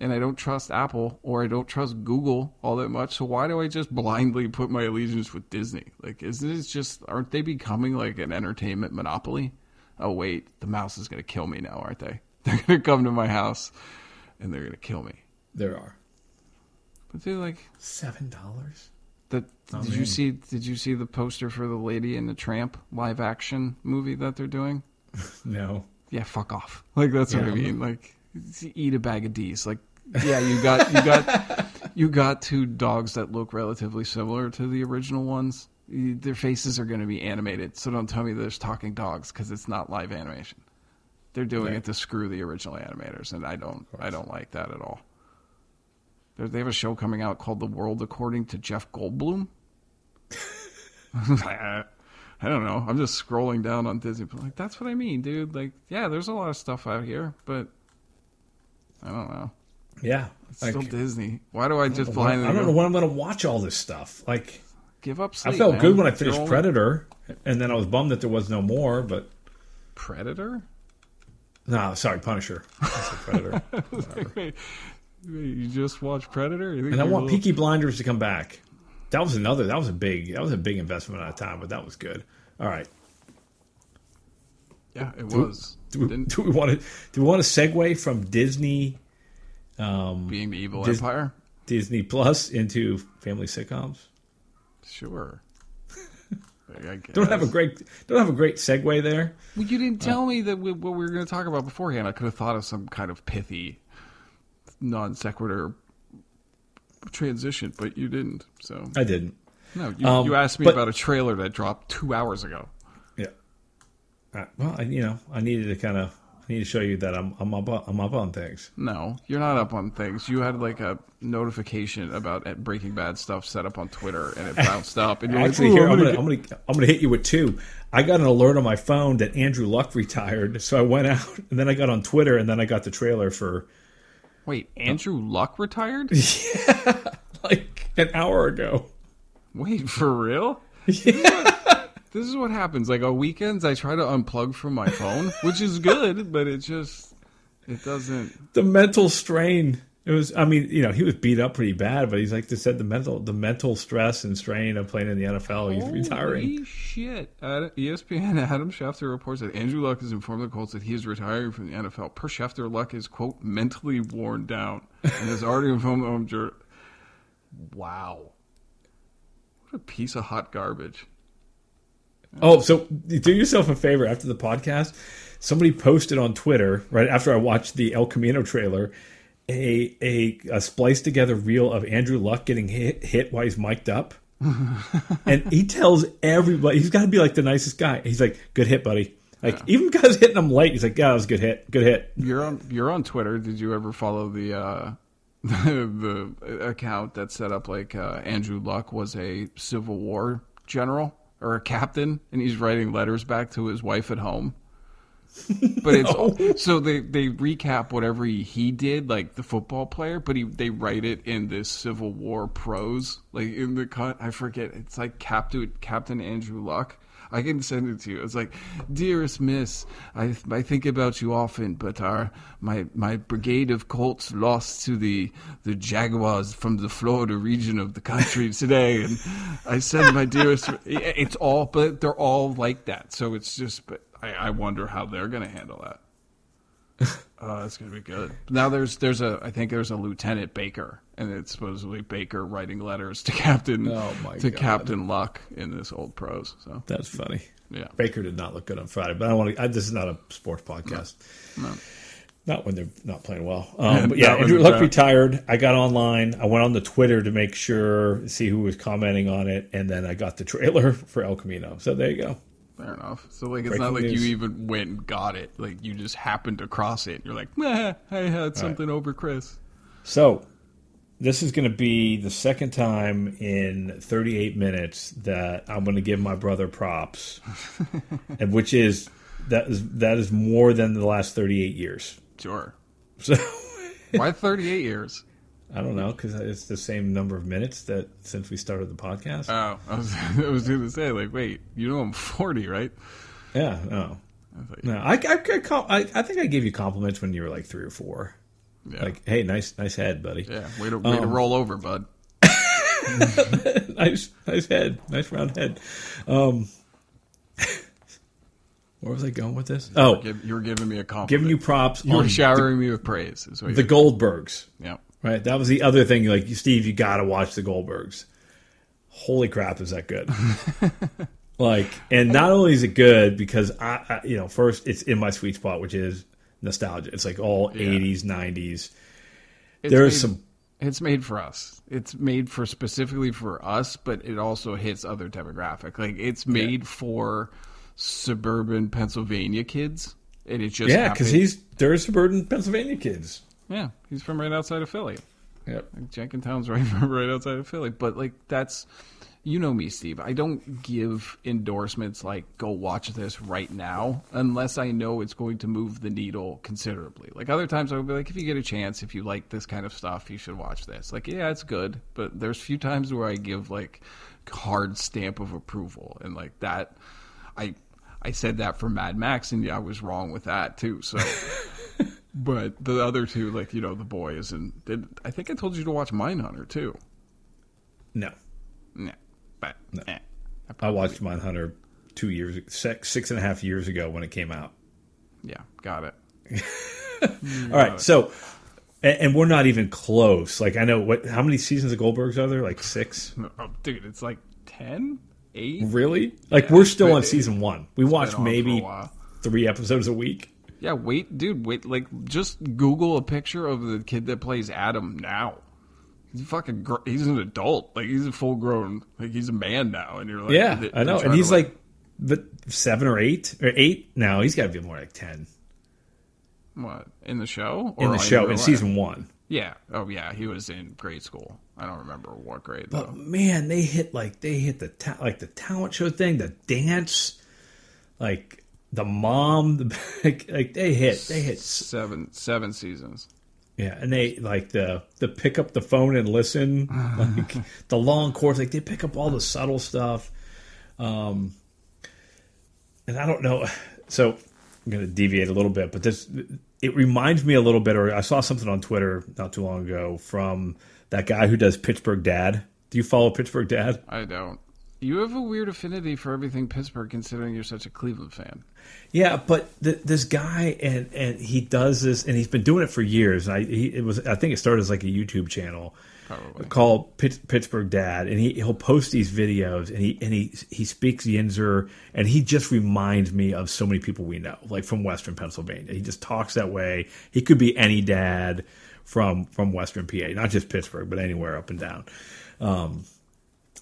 B: And I don't trust Apple or I don't trust Google all that much. So why do I just blindly put my allegiance with Disney? Like, isn't it just aren't they becoming like an entertainment monopoly? Oh wait, the mouse is gonna kill me now, aren't they? They're gonna come to my house and they're gonna kill me.
A: There are
B: But they're like
A: seven dollars.
B: That
A: Oh,
B: did you see? Did you see the poster for the Lady and the Tramp live action movie that they're doing?
A: No.
B: Yeah, fuck off. Like that's what I mean. Like eat a bag of D's. Like yeah, you got you got you got two dogs that look relatively similar to the original ones. Their faces are going to be animated, so don't tell me there's talking dogs because it's not live animation. They're doing
A: Right.
B: it to screw the original animators, and I don't I don't like that at all. They're- They have a show coming out called The World According to Jeff Goldblum. I don't know. I'm just scrolling down on Disney. But like, that's what I mean, dude. Like, yeah, there's a lot of stuff out here, but I don't know.
A: Yeah,
B: It's
A: like,
B: still Disney. Why do I just
A: I don't know when I'm going to watch all this stuff. Like,
B: give up sleep?
A: I felt
B: man?
A: good when I finished Predator, and then I was bummed that there was no more. But
B: Predator.
A: No, sorry, Punisher. Predator.
B: Wait, wait, you just watched Predator?
A: And I want
B: little-
A: Peaky Blinders to come back. That was another. That was a big. That was a big investment at a time, but that was good. All right.
B: Yeah, it was.
A: Do we, do we want to? Do we want to segue from Disney, Um,
B: being the evil
A: Dis-
B: empire.
A: Disney Plus into family sitcoms?
B: Sure. I
A: Don't have a great. Don't have a great segue there.
B: Well, you didn't tell me that we, what we were going to talk about beforehand. I could have thought of some kind of pithy, non sequitur transition, but you didn't. So
A: I didn't.
B: no, you,
A: Um,
B: you asked me
A: but-
B: about a trailer that dropped two hours ago.
A: Yeah. Uh, well, I, you know, I needed to kind of. I need to show you that I'm I'm up on, I'm up on things.
B: No, you're not up on things. You had like a notification about uh, Breaking Bad stuff set up on Twitter, and it bounced up. And you're
A: Actually,
B: like,
A: here I'm gonna, I'm gonna I'm gonna hit you with two. I got an alert on my phone that Andrew Luck retired, so I went out and then I got on Twitter and then I got the trailer for
B: Wait, Andrew Luck retired?
A: Yeah, like an hour ago.
B: Wait, for real? This is what happens. Like on weekends, I try to unplug from my phone, which is good, but it just it doesn't.
A: The mental strain. It was. I mean, you know, he was beat up pretty bad, but he's like they said the mental the mental stress and strain of playing in the NFL. He's retiring.
B: Holy shit! Ad- E ESPN Adam Schefter reports that Andrew Luck has informed the Colts that he is retiring from the NFL. Per Schefter, Luck is quote mentally worn down and has already informed the home jur- Wow, what a piece of hot garbage!
A: Oh, so do yourself a favor after the podcast. Somebody posted on Twitter right after I watched the El Camino trailer a a, a spliced together reel of Andrew Luck getting hit, hit while he's mic'd up, and he tells everybody he's got to be like the nicest guy. He's like, "Good hit, buddy." Like even guys hitting him late, he's like, "Yeah, that was a good hit, good hit."
B: You're on you're on Twitter. Did you ever follow the uh, the, the, account that set up like uh, Andrew Luck was a Civil War general or a captain, and he's writing letters back to his wife at home. But it's so they they recap whatever he, he did, like the football player, but he they write it in this Civil War prose, like in the cut. I forget. It's like Captain Captain Andrew Luck. I can send it to you. It's like, dearest Miss, I I think about you often, but our my my brigade of Colts lost to the the Jaguars from the Florida region of the country today, and I send my dearest. It's all, but they're all like that. So it's just, but I, I wonder how they're going to handle that. Oh, that's gonna be good. Now there's there's a I think there's a Lieutenant Baker, and it's supposedly Baker writing letters to Captain
A: Oh, my
B: to
A: God.
B: Captain Luck in this old prose. So
A: That's funny.
B: yeah,
A: Baker did not look good on Friday, but I want to. I, this is not a sports podcast.
B: No.
A: Not when they're not playing well. Um, but yeah,
B: Not when
A: Andrew
B: they're
A: Luck
B: bad.
A: retired. I got online. I went on the Twitter to make sure, see who was commenting on it, and then I got the trailer for El Camino. So there you go.
B: Fair enough. So like it's
A: Breaking
B: not like
A: news.
B: you even went and got it. Like you just happened to cross it. You're like, Meh, I had something over Chris.
A: So this is going to be the second time in 38 minutes that I'm going to give my brother props, and which is that is that is more than the last 38 years.
B: Sure.
A: So.
B: Why 38 years?
A: I don't know because it's the same number of minutes that since we started the podcast.
B: Oh, I was I was going to say like, wait, you know I'm 40, right?
A: yeah, no,
B: I
A: no. I I, I, think I gave you compliments when you were like three or four.
B: yeah,
A: Like, hey, nice, nice head, buddy.
B: yeah. Way to way to
A: Um,
B: roll over, bud.
A: nice, nice head, nice round head. Um, where was I going with this? Oh,
B: Give, you were giving me a compliment.
A: giving you props
B: You were showering me with praise.
A: The,
B: you
A: the Goldbergs.
B: yeah.
A: Right, that was the other thing. Like, Steve, you got to watch the Goldbergs. Holy crap, is that good? like, and not only is it good because I, I, you know, first it's in my sweet spot, which is nostalgia. It's like all
B: Yeah.
A: '80s, '90s.
B: It's
A: There's
B: made-
A: some
B: It's made for us. It's made for specifically for us, but it also hits other demographic. Like it's made for suburban Pennsylvania kids, and it just
A: yeah, because he's they're suburban Pennsylvania kids.
B: Yeah he's from right outside of Philly.
A: Yep.
B: Like Jenkintown's right right outside of Philly, but like that's you know me, Steve. I don't give endorsements like "go watch this right now" unless I know it's going to move the needle considerably. Like other times, I would be like, if you get a chance, if you like this kind of stuff, you should watch this. Like, yeah, it's good, but there's few times where I give like hard stamp of approval, and like that, I I said that for Mad Max, and yeah, I was wrong with that too. So. But the other two, like you know, the boys, and did, I think I told you to watch Mindhunter too.
A: No,
B: Yeah, but eh.
A: I watched Mindhunter two years, six, six and a half years ago when it came out.
B: yeah, got it.
A: All right, so and, we're not even close. Like I know what how many seasons of Goldbergs are there? Like six.
B: Oh, dude, it's like 10, 8?
A: Really? Like we're still on season one. We watch
B: on
A: maybe three episodes a week.
B: Yeah, wait, dude, wait. Like, just Google a picture of the kid that plays Adam now. He's fucking. Gr- he's an adult. Like, he's a full grown. Like, he's a man now, and you're like,
A: Yeah, I know. And he's like, but seven or eight or eight. No, he's got to be more like ten
B: what in the show or
A: in the
B: like
A: show in
B: life?
A: season one.
B: Yeah. Oh, yeah. He was in grade school. I don't remember what grade
A: But
B: though.
A: man, they hit like they hit the ta- like the talent show thing, the dance, like the mom, the, like, like they hit they hit
B: Seven, seven seasons.
A: Yeah, and they like the the pick up the phone and listen, like the long course. Like they pick up all the subtle stuff. Um, and I don't know. So I'm going to deviate a little bit, but this it reminds me a little bit. Or I saw something on Twitter not too long ago from that guy who does Pittsburgh Dad. Do you follow Pittsburgh Dad?
B: I don't. You have a weird affinity for everything Pittsburgh, considering you're such a Cleveland fan.
A: Yeah, but th- this guy and and he does this, and he's been doing it for years. And I he, it was I think it started as like a YouTube channel
B: Probably.
A: called Pitts, Pittsburgh Dad, and he he'll post these videos, and he and he he speaks Yinzer, and he just reminds me of so many people we know, like from Western Pennsylvania. He just talks that way. He could be any dad from from Western PA, not just Pittsburgh, but anywhere up and down. Um,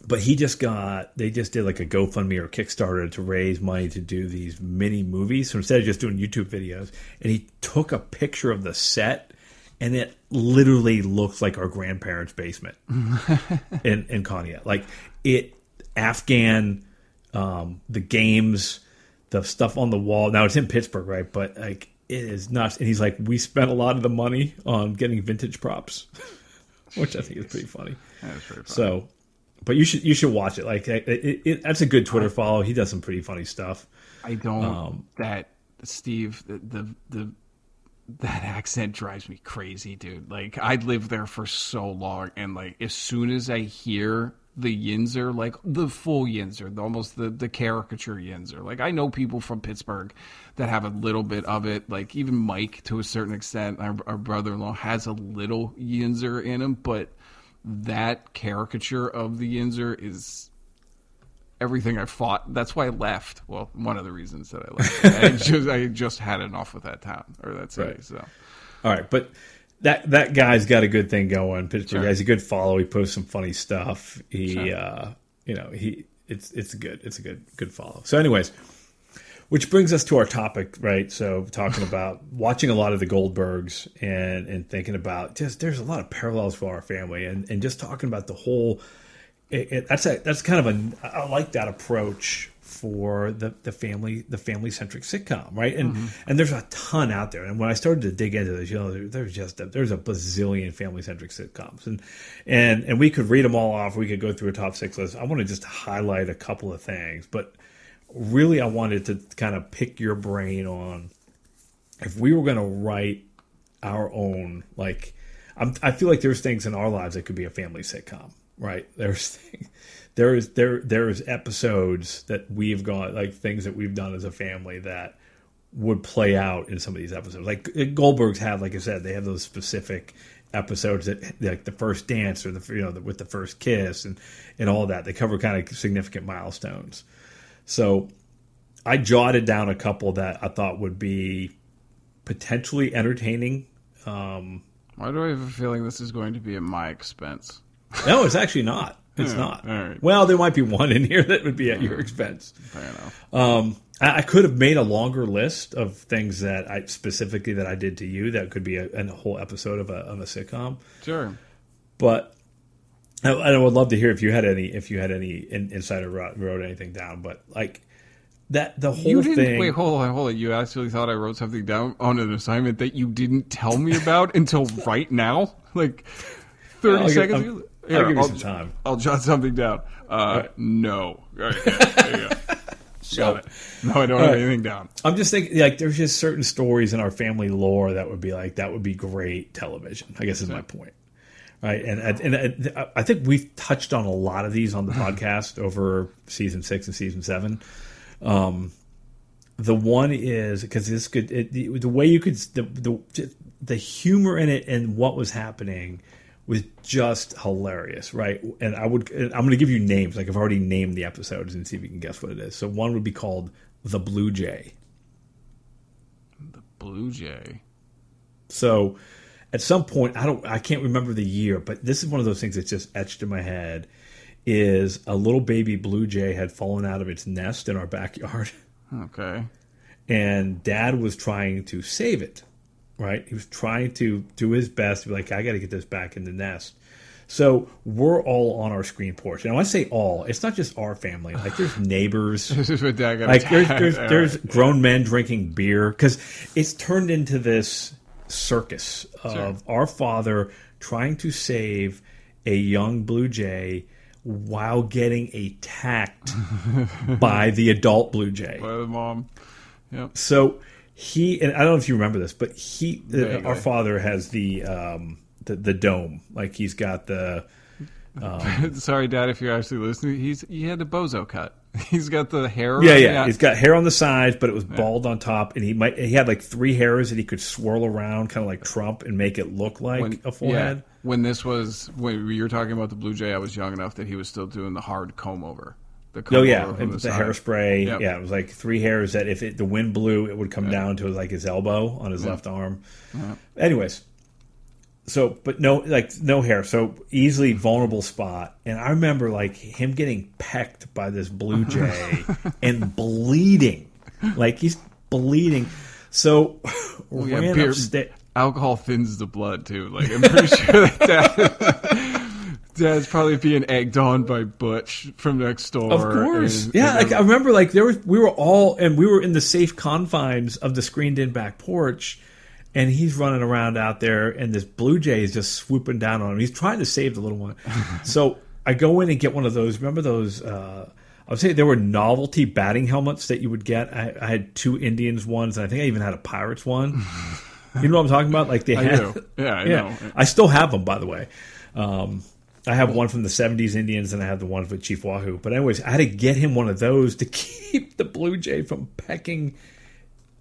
A: but he just got they just did like a GoFundMe or Kickstarter to raise money to do these mini movies. So instead of just doing YouTube videos, and he took a picture of the set, and it literally looks like our grandparents' basement in in Konya. Like it, Afghan, um, the games, the stuff on the wall. Now it's in Pittsburgh, right? But like it is nuts. And he's like, we spent a lot of the money on getting vintage props, which I think is pretty funny.
B: That's pretty fun.
A: So, but you should you should watch it. Like it, it, it, that's a good Twitter follow. He does some pretty funny stuff.
B: I don't.
A: Um,
B: that Steve, the, the the that accent drives me crazy, dude. Like I'd lived there for so long, and like as soon as I hear the Yinzer, like the full Yinzer, the, almost the the caricature Yinzer. Like I know people from Pittsburgh that have a little bit of it. Like even Mike, to a certain extent, our, our brother-in-law has a little Yinzer in him, but that caricature of the Yinzer is everything I fought. That's why I left. Well, one of the reasons that I left. I just I just had enough with that town or that city.
A: Right.
B: So
A: All right, but that that guy's got a good thing going. Pittsburgh
B: Sure.
A: guy's a good follow. He posts some funny stuff. He,
B: Sure.
A: uh, you know, he it's it's good. It's a good good follow. So, anyways, which brings us to our topic, right? So, talking about watching a lot of the Goldbergs and and thinking about just there's a lot of parallels for our family, and and just talking about the whole. It, it, that's a that's kind of a I like that approach for the the family the family centric sitcom, right? And mm-hmm. and there's a ton out there. And when I started to dig into this, you know, there, there's just a, there's a bazillion family centric sitcoms, and and and we could read them all off. We could go through a top six list. I want to just highlight a couple of things, but really, I wanted to kind of pick your brain on if we were going to write our own like I'm, I feel like there's things in our lives that could be a family sitcom, right? There's things, there is there there's episodes that we've gone like things that we've done as a family that would play out in some of these episodes. Like uh, Goldberg's have, like I said, they have those specific episodes that like the first dance or the you know the, with the first kiss and and all that. They cover kind of significant milestones. So I jotted down a couple that I thought would be potentially entertaining. Um,
B: why do I have a feeling this is going to be at my expense?
A: no, it's actually not. It's
B: Yeah,
A: not.
B: all right.
A: Well, there might be one in here that would be at your expense.
B: Fair enough.
A: Um, I, I could have made a longer list of things that I specifically that I did to you. That could be a, a whole episode of a, of a sitcom.
B: Sure.
A: But I, I would love to hear if you had any if you had any in, insider wrote, wrote anything down, but like that the whole
B: You didn't
A: thing.
B: wait. Hold on, hold on. You actually thought I wrote something down on an assignment that you didn't tell me about until right now, like thirty
A: I'll give-
B: seconds.
A: I'll-
B: ago?
A: I'll give you some time.
B: I'll jot something down. Uh,
A: right.
B: No. Right, yeah.
A: So-
B: Got it. No, I don't have
A: right.
B: anything down.
A: I'm just thinking like there's just certain stories in our family lore that would be like that would be great television. I guess is my point. Right, and and, and I think we've touched on a lot of these on the podcast over season six and season seven. Um, the one is because this could it, the, the way you could the, the the humor in it and what was happening was just hilarious, right? And I would I'm going to give you names like I've already named the episodes and see if you can guess what it is. So one would be called the Blue Jay.
B: The Blue Jay.
A: So at some point, I don't, I can't remember the year, but this is one of those things that's just etched in my head. Is a little baby blue jay had fallen out of its nest in our backyard,
B: Okay.
A: and Dad was trying to save it. Right, he was trying to do his best to be like, I got to get this back in the nest. So we're all on our screen porch, and when I say all, it's not just our family. Like there's neighbors,
B: This is what Dad got.
A: like there's there's, there's grown men drinking beer because it's turned into this circus of our father trying to save a young blue jay while getting attacked by the adult blue jay.
B: by the mom. Yep.
A: So he and I don't know if you remember this, but he uh, our father has the um the, the dome like he's got the
B: Sorry, Dad, if you're actually listening. He's he had a bozo cut. He's got the hair.
A: Yeah,
B: around-
A: yeah. He's got hair on the sides, but it was bald on top, and he might he had like three hairs that he could swirl around, kind of like Trump, and make it look like
B: when,
A: a forehead.
B: Yeah, when this was when you were talking about the Blue Jay, I was young enough that he was still doing the hard comb over. The comb
A: Oh yeah, was
B: the
A: the hairspray.
B: Yep.
A: Yeah, it was like three hairs that if it, the wind blew, it would come down to like his elbow on his left arm. Anyways, so but no like no hair, so easily vulnerable spot. And I remember like him getting pecked by this blue jay and bleeding, like he's bleeding. So
B: Oh, yeah, beer-
A: upstairs.
B: Alcohol thins the blood too. Like I'm pretty sure that Dad, Dad's probably being egged on by Butch from next door.
A: Of course,
B: and-
A: yeah.
B: and
A: like I remember, like there was, we were all, and we were in the safe confines of the screened-in back porch, and he's running around out there, and this blue jay is just swooping down on him. He's trying to save the little one. so I go in and get one of those. Remember those? Uh, I would say there were novelty batting helmets that you would get. I, I had two Indians ones, and I think I even had a Pirates one. you know what I'm talking about? Like they
B: I
A: had,
B: do. Yeah, I
A: yeah.
B: know.
A: I still have them, by the way. Um, I have one from the '70s Indians, and I have the one with Chief Wahoo. But anyways, I had to get him one of those to keep the blue jay from pecking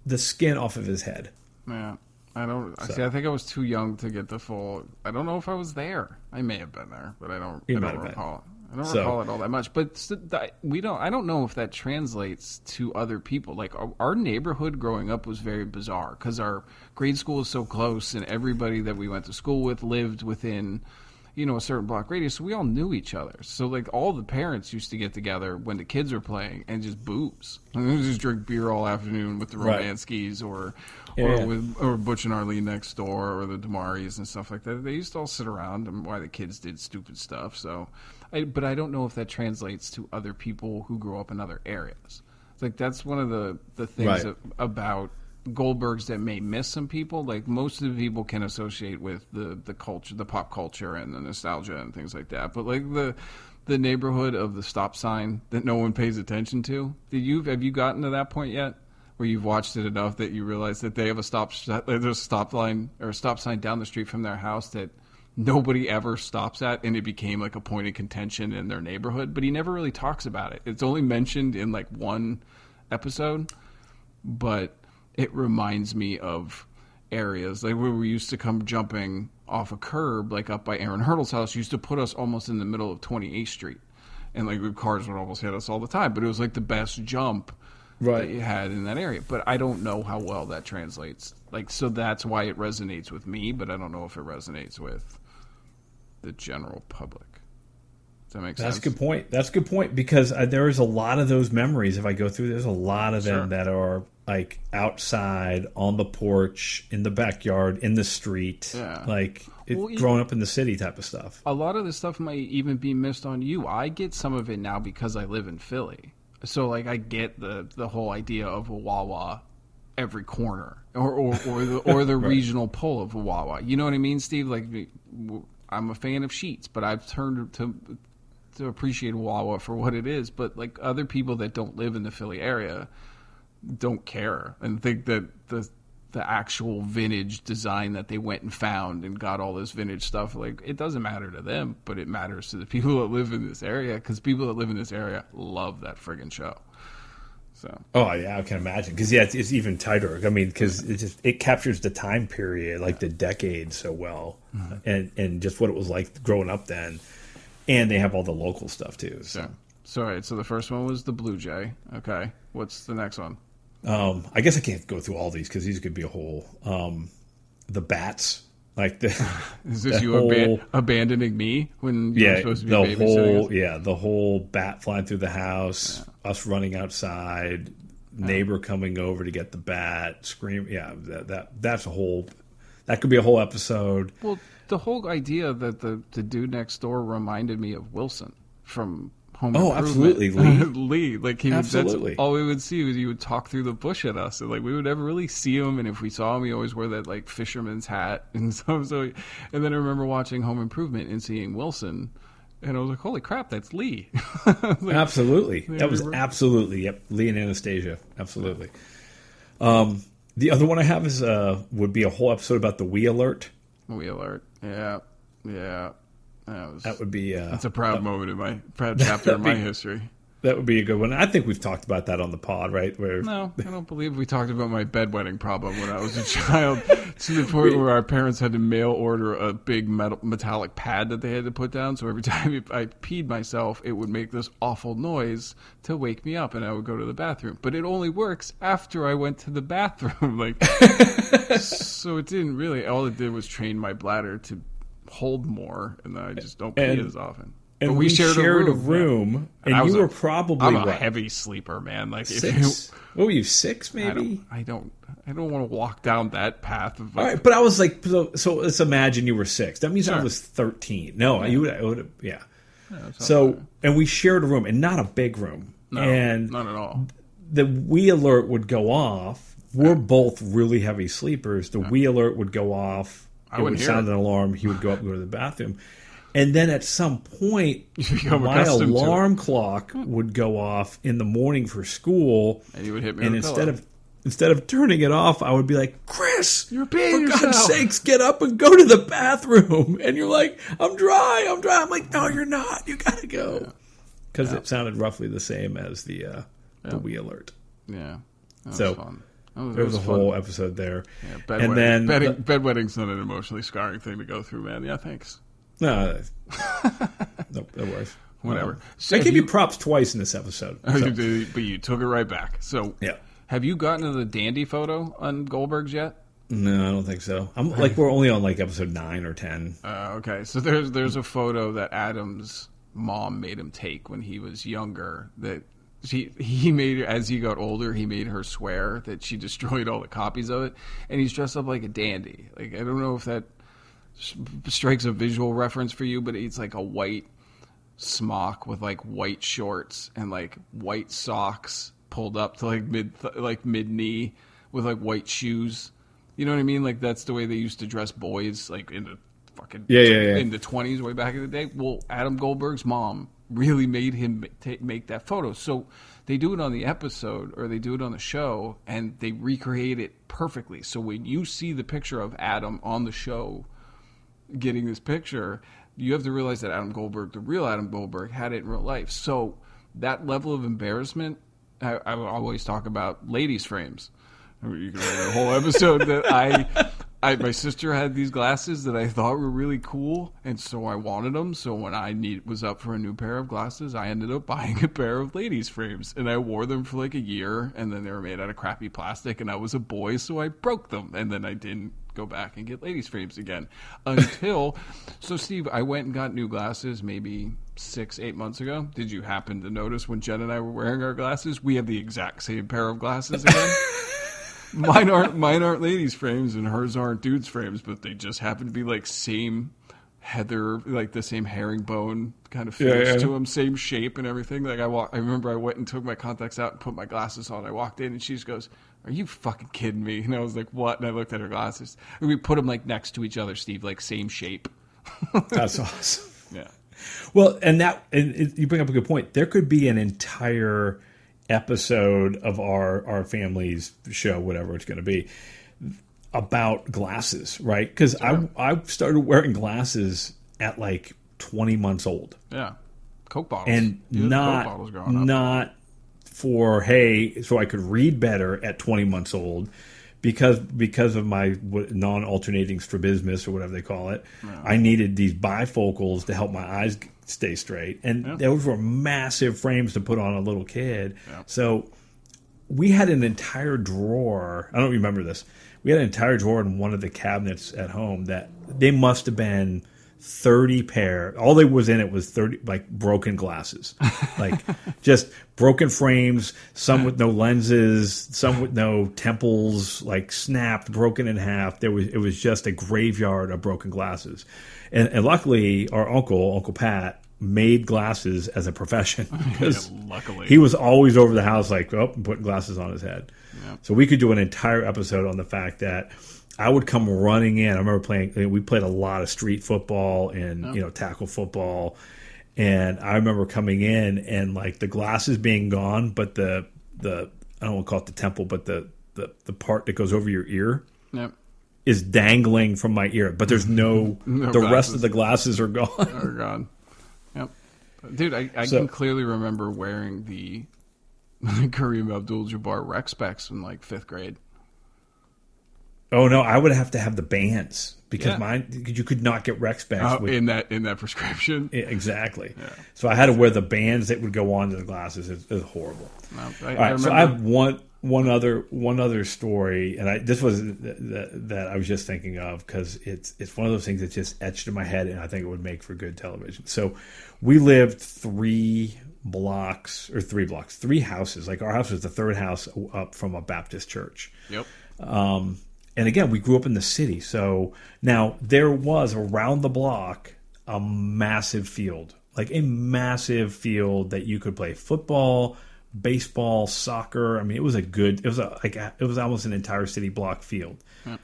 A: the skin off of his head.
B: Yeah. I don't I see. I think I was too young to get the full. I don't know if I was there. I may have been there, but I don't.
A: You
B: I don't
A: have been.
B: recall. I don't
A: So-
B: recall it all that much. But we don't. I don't know if that translates to other people. Like our, our neighborhood growing up was very bizarre because our grade school was so close, and everybody that we went to school with lived within. You know, a certain block radius, so we all knew each other. So, like, all the parents used to get together when the kids were playing and just booze. And just drink beer all afternoon with the
A: Right.
B: Romanskis or
A: Yeah,
B: or
A: yeah.
B: with or Butch and Arlene next door or the Damaris and stuff like that. They used to all sit around and why the kids did stupid stuff. So, I, but I don't know if that translates to other people who grow up in other areas. It's like that's one of the the things
A: Right.
B: about Goldberg's that may miss some people. Like most of the people can associate with the the culture, the pop culture, and the nostalgia and things like that. But like the the neighborhood of the stop sign that no one pays attention to. Did you have you gotten to that point yet? Where you've watched it enough that you realize that they have a stop there's a stop line or a stop sign down the street from their house that nobody ever stops at, and it became like a point of contention in their neighborhood. But he never really talks about it. It's only mentioned in like one episode, but it reminds me of areas like where we used to come jumping off a curb, like up by Aaron Hurdle's house, used to put us almost in the middle of 28th Street. And like cars would almost hit us all the time, but it was like the best jump
A: Right.
B: that you had in that area. But I don't know how well that translates. Like, so that's why it resonates with me, but I don't know if it resonates with the general public. Does that makes
A: That's a good point. That's a good point because uh, there is a lot of those memories. If I go through, there's a lot of them
B: Sure.
A: that are like outside on the porch, in the backyard, in the street,
B: Yeah.
A: like it,
B: Well,
A: growing up in the city type of stuff.
B: a lot of this stuff might even be missed on you. I get some of it now because I live in Philly. So like I get the the whole idea of a Wawa every corner or or, or the or the regional pull of a Wawa. You know what I mean, Steve? Like I'm a fan of Sheetz, but I've turned to to appreciate Wawa for what it is. But like other people that don't live in the Philly area don't care and think that the the actual vintage design that they went and found and got all this vintage stuff like it doesn't matter to them but it matters to the people that live in this area because people that live in this area love that friggin' show so
A: Oh yeah, I can imagine because yeah, it's, it's even tighter. I mean, because it just it captures the time period, like the decade, so well,
B: Mm-hmm.
A: and and just what it was like growing up then. And they have all the local stuff too. So,
B: so so all right so the first one was the blue jay okay what's the next one
A: um, I guess I can't go through all these because these could be a whole. Um, the bats, like the
B: is this you
A: whole-
B: aban- abandoning me when you were
A: yeah,
B: supposed to be
A: the whole
B: us?
A: yeah, the whole bat flying through the house, us running outside, neighbor coming over to get the bat, scream. Yeah, that, that that's a whole. That could be a whole episode.
B: Well, the whole idea that the, the dude next door reminded me of Wilson from Home Improvement.
A: Oh, absolutely, Lee.
B: Lee, like he would,
A: Absolutely.
B: that's all we would see was he would talk through the bush at us, and like we would never really see him. And if we saw him, he always wore that like fisherman's hat and so. so and then I remember watching Home Improvement and seeing Wilson, and I was like, "Holy crap, that's Lee!" Like,
A: Absolutely, that was absolutely yep. Lee and Anastasia, absolutely. Um, the other one I have is uh would be a whole episode about the we alert.
B: we alert. Yeah, yeah. That was,
A: That would be uh,
B: that's a proud moment in my proud chapter in my
A: be-
B: history.
A: That would be a good one. I think we've talked about that on the pod, right? Where
B: No, I don't believe we talked about my bedwetting problem when I was a child to the point where our parents had to mail order a big metal, metallic pad that they had to put down. So every time I peed myself, it would make this awful noise to wake me up, and I would go to the bathroom. But it only works after I went to the bathroom. Like, so it didn't really. All it did was train my bladder to hold more, and then I just don't pee
A: And-
B: as often.
A: And
B: But
A: we, shared, a room,
B: yeah.
A: and,
B: I was
A: you
B: a-
A: were probably
B: I'm a
A: what,
B: heavy sleeper, man. Like
A: six.
B: you,
A: What were you six,
B: I
A: maybe?
B: don't, I don't, I don't want to walk down that path of. Like,
A: right, but I was like, so, so let's imagine you were six. That means I was thirteen. No, you would, I would, yeah.
B: it's
A: So, and we shared a room, and not a big room.
B: no,
A: and
B: not at all.
A: the we alert would go off. We're both really heavy sleepers. The we alert would go off.
B: I
A: it would sound
B: it.
A: an alarm. He would go up and go to the bathroom. And then at some point, my
B: accustomed to it.
A: alarm clock would go off in the morning for school.
B: And you would hit me
A: and instead
B: pillow.
A: of instead of turning it off, I would be like, "Chris,
B: You're peeing
A: for God's sakes, get up and go to the bathroom." And you're like, "I'm dry, I'm dry." I'm like, "No, you're not. You gotta go." Because it sounded roughly the same as the uh, the we alert.
B: yeah, that was
A: So,
B: fun. That was,
A: There
B: that
A: was a
B: fun.
A: whole episode there,
B: Yeah, bed
A: and then
B: bedding, bedwetting's not an emotionally scarring thing to go through, man. Yeah, thanks.
A: No, nope, that was
B: Whatever.
A: Um,
B: So
A: I gave you,
B: you-
A: props twice in this episode.
B: You
A: so-
B: did, but you took it right back. So,
A: Yeah.
B: have you gotten to the dandy photo on Goldberg's yet?
A: No, I don't think so. I'm like we're only on like episode nine or ten.
B: Uh, okay, so there's there's a photo that Adam's mom made him take when he was younger. That she he made as he got older, he made her swear that she destroyed all the copies of it, and he's dressed up like a dandy. Like I don't know if that strikes a visual reference for you, but it's like a white smock with like white shorts and like white socks pulled up to like mid like mid knee with like white shoes. You know what I mean? Like that's the way they used to dress boys, like in the fucking
A: Yeah, yeah, yeah.
B: in the twenties, way back in the day. Well, Adam Goldberg's mom really made him ta make that photo. So they do it on the episode, or they do it on the show, and they recreate it perfectly. So when you see the picture of Adam on the show, getting this picture, you have to realize that Adam Goldberg, the real Adam Goldberg, had it in real life. So that level of embarrassment, I, I always talk about ladies' frames. I mean, you can write a whole episode that I, I, my sister had these glasses that I thought were really cool, and so I wanted them. So when I need was up for a new pair of glasses, I ended up buying a pair of ladies' frames, and I wore them for like a year, and then they were made out of crappy plastic, and I was a boy, so I broke them, and then I didn't go back and get ladies' frames again. Until, so Steve, I went and got new glasses maybe six, eight months ago. Did you happen to notice when Jen and I were wearing our glasses, we have the exact same pair of glasses again? mine aren't mine aren't ladies' frames and hers aren't dudes' frames, but they just happen to be like same heather, like the same herringbone kind of face
A: Yeah, yeah.
B: to them, same shape and everything. Like I walk, I remember I went and took my contacts out and put my glasses on. I walked in and she just goes, "Are you fucking kidding me?" And I was like, "What?" And I looked at her glasses. And we put them like next to each other, Steve, like same shape.
A: That's awesome.
B: Yeah.
A: Well, and that and it, you bring up a good point. There could be an entire episode of our our family's show, whatever it's going to be, about glasses, right? Because I I started wearing glasses at like twenty months old,
B: Yeah. Coke bottles.
A: and not
B: bottles
A: not for hey, so I could read better at twenty months old. Because because of my non-alternating strabismus or whatever they call it, I needed these bifocals to help my eyes stay straight, and those were massive frames to put on a little kid. So we had an entire drawer. I don't remember this. We had an entire drawer in one of the cabinets at home that they must have been 30 pair. All there was in it was 30 like broken glasses. like just broken frames, some with no lenses, some with no temples, like snapped, broken in half. There was it was just a graveyard of broken glasses. And, and luckily our uncle, Uncle Pat, made glasses as a profession because
B: Yeah, luckily.
A: he was always over the house like oh putting glasses on his head so we could do an entire episode on the fact that i would come running in i remember playing eh, we played a lot of street football and you know tackle football and i remember coming in and like the glasses being gone but the the i don't want to call it the temple but the the, the part that goes over your ear
B: Yep.
A: is dangling from my ear but there's no,
B: No
A: the rest of the glasses are gone oh,
B: Are gone. Yep. Dude, I, I
A: So-
B: can clearly remember wearing the Kareem Abdul-Jabbar rec specs in like fifth grade.
A: Oh no i would have to have the bands because
B: Yeah.
A: mine you could not get Rex
B: bands
A: with
B: in that in that prescription.
A: Yeah, exactly. So I had to wear the bands that would go onto the glasses. It's, it's horrible.
B: No, I,
A: All
B: I
A: right, so I have one one other one other story, and I this was th- th- that I was just thinking of because it's it's one of those things that's just etched in my head, and I think it would make for good television. So we lived three blocks or three blocks, three houses. Like our house was the third house up from a Baptist church.
B: yep.
A: Um, and again, we grew up in the city. So now there was around the block a massive field, like a massive field that you could play football, baseball, soccer. I mean, it was a good, it was a, like, it was almost an entire city block field. Hmm.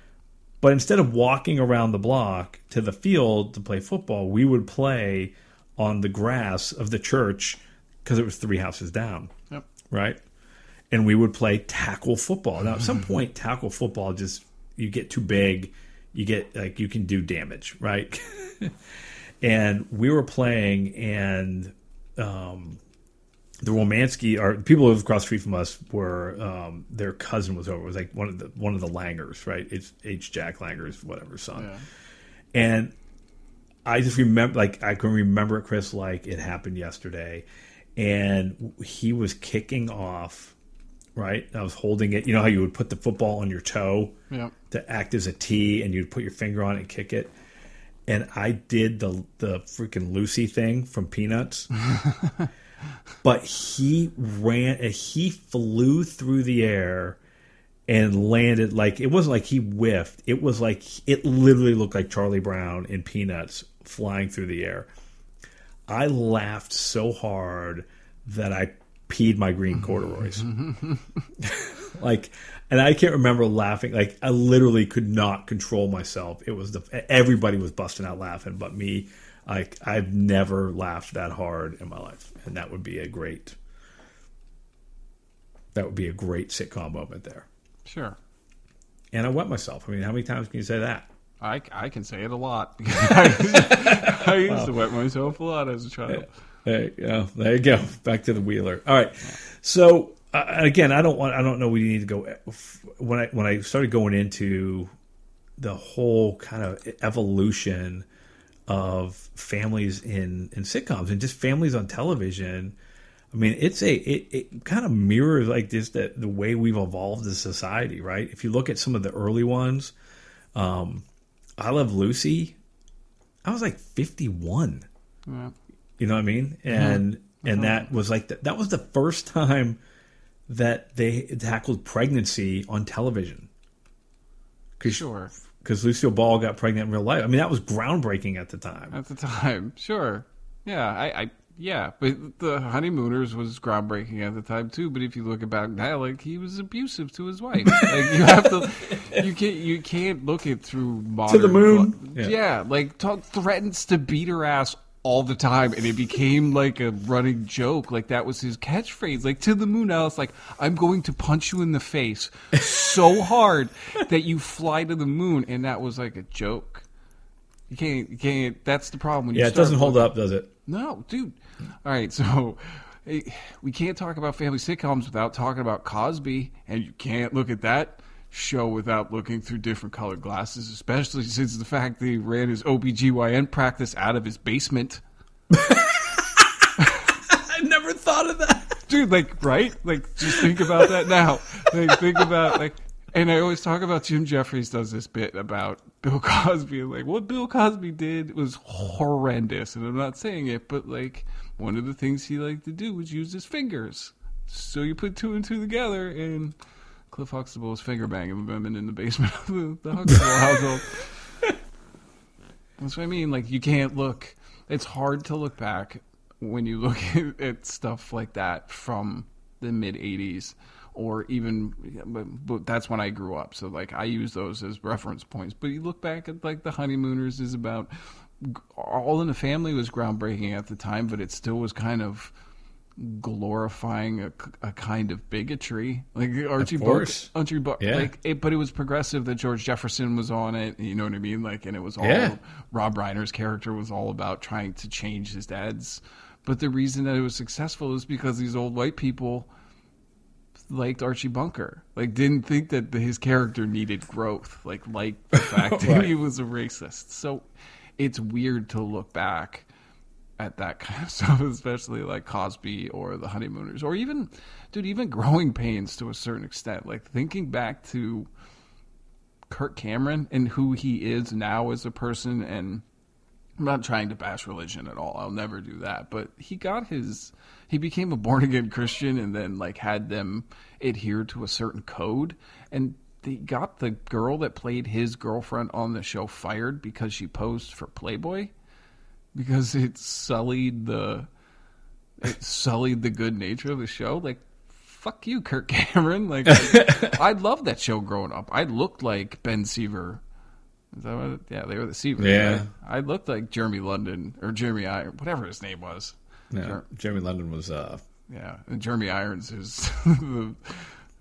A: But instead of walking around the block to the field to play football, we would play on the grass of the church because it was three houses down
B: Yep.
A: right? And we would play tackle football. Now, at some point, tackle football just you get too big, you get like you can do damage, right? and we were playing, and um, the Romansky, or people who live across the street from us, were um, their cousin was over. It was like one of the one of the Langers, right? It's H. Jack Langer's whatever son,
B: Yeah.
A: and I just remember, like, I can remember it, Chris, like it happened yesterday. And he was kicking off, right? I was holding it. You know how you would put the football on your toe
B: Yep.
A: To act as a T and you'd put your finger on it and kick it. And I did the the freaking Lucy thing from Peanuts. but he ran uh, he flew through the air and landed like it wasn't like he whiffed. It was like it literally looked like Charlie Brown in Peanuts flying through the air. I laughed so hard that I peed my green corduroys. like, and I can't remember laughing. Like, I literally could not control myself. It was the everybody was busting out laughing, but me. Like, I've never laughed that hard in my life, and that would be a great. That would be a great sitcom moment there.
B: Sure.
A: And I wet myself. I mean, how many times can you say that?
B: I, I can say it a lot. I used to wet myself a lot as a child.
A: There you go. There you go. Back to the wheeler. All right. So uh, again, I don't want. I don't know. We need to go when I when I started going into the whole kind of evolution of families in in sitcoms and just families on television. I mean, it's a it, it kind of mirrors like this the the way we've evolved as society, right? If you look at some of the early ones, Um, I Love Lucy. I was like 51.
B: Yeah.
A: You know what I mean? And and that was like the, that was the first time that they tackled pregnancy on television. Cause,
B: Sure.
A: Because Lucille Ball got pregnant in real life. I mean, that was groundbreaking at the time.
B: At the time, sure. Yeah, I, I yeah, but the honeymooners was groundbreaking at the time too. But if you look back now, like he was abusive to his wife. like you have to, you can't, you can't look it through modern.
A: To the moon.
B: Yeah,
A: Yeah.
B: like talk, threatens to beat her ass all the time, and it became like a running joke. Like that was his catchphrase. Like to the moon. It's like I'm going to punch you in the face so hard that you fly to the moon, and that was like a joke. You can't, you can't. That's the problem. When you
A: Yeah, it doesn't hold up, does it?
B: no, dude. All right, so eh, we can't talk about family sitcoms without talking about Cosby, and you can't look at that show without looking through different colored glasses, especially since the fact that he ran his OBGYN practice out of his basement.
A: I never thought of that.
B: Dude, like, right? Like, just think about that now. Like, think about, like, and I always talk about Jim Jeffries does this bit about Bill Cosby. Like, what Bill Cosby did was horrendous. And I'm not saying it, but, like, one of the things he liked to do was use his fingers. So you put two and two together, and Cliff Huxtable was finger banging women in the basement of the, the Huxtable household. That's what I mean. Like, you can't look. It's hard to look back when you look at, at stuff like that from the mid 80s or even but, but that's when I grew up so like I use those as reference points but you look back at like the honeymooners is about all in the family was groundbreaking at the time but it still was kind of glorifying a, a kind of bigotry like Archie Bunker. Archie Bunker
A: Yeah.
B: like it, but it was progressive that George Jefferson was on it you know what I mean like and it was all
A: Yeah.
B: Rob Reiner's character was all about trying to change his dad's. But the reason that it was successful is because these old white people liked Archie Bunker. Like didn't think that his character needed growth. Like liked the fact that he was a racist. So it's weird to look back at that kind of stuff, especially like Cosby or the Honeymooners, or even, dude, even Growing Pains to a certain extent. Like thinking back to Kirk Cameron and who he is now as a person and I'm not trying to bash religion at all. I'll never do that. But he got his he became a born again Christian and then like had them adhere to a certain code and they got the girl that played his girlfriend on the show fired because she posed for Playboy because it sullied the it sullied the good nature of the show. Like fuck you, Kirk Cameron. Like I, I loved that show growing up. I looked like Ben Seaver. Is that what? Yeah, they were the Seavers.
A: Yeah.
B: right? I looked like Jeremy London or Jeremy Irons, whatever his name was.
A: No,
B: Jer-
A: Jeremy London was, uh,
B: yeah, and Jeremy Irons is, the,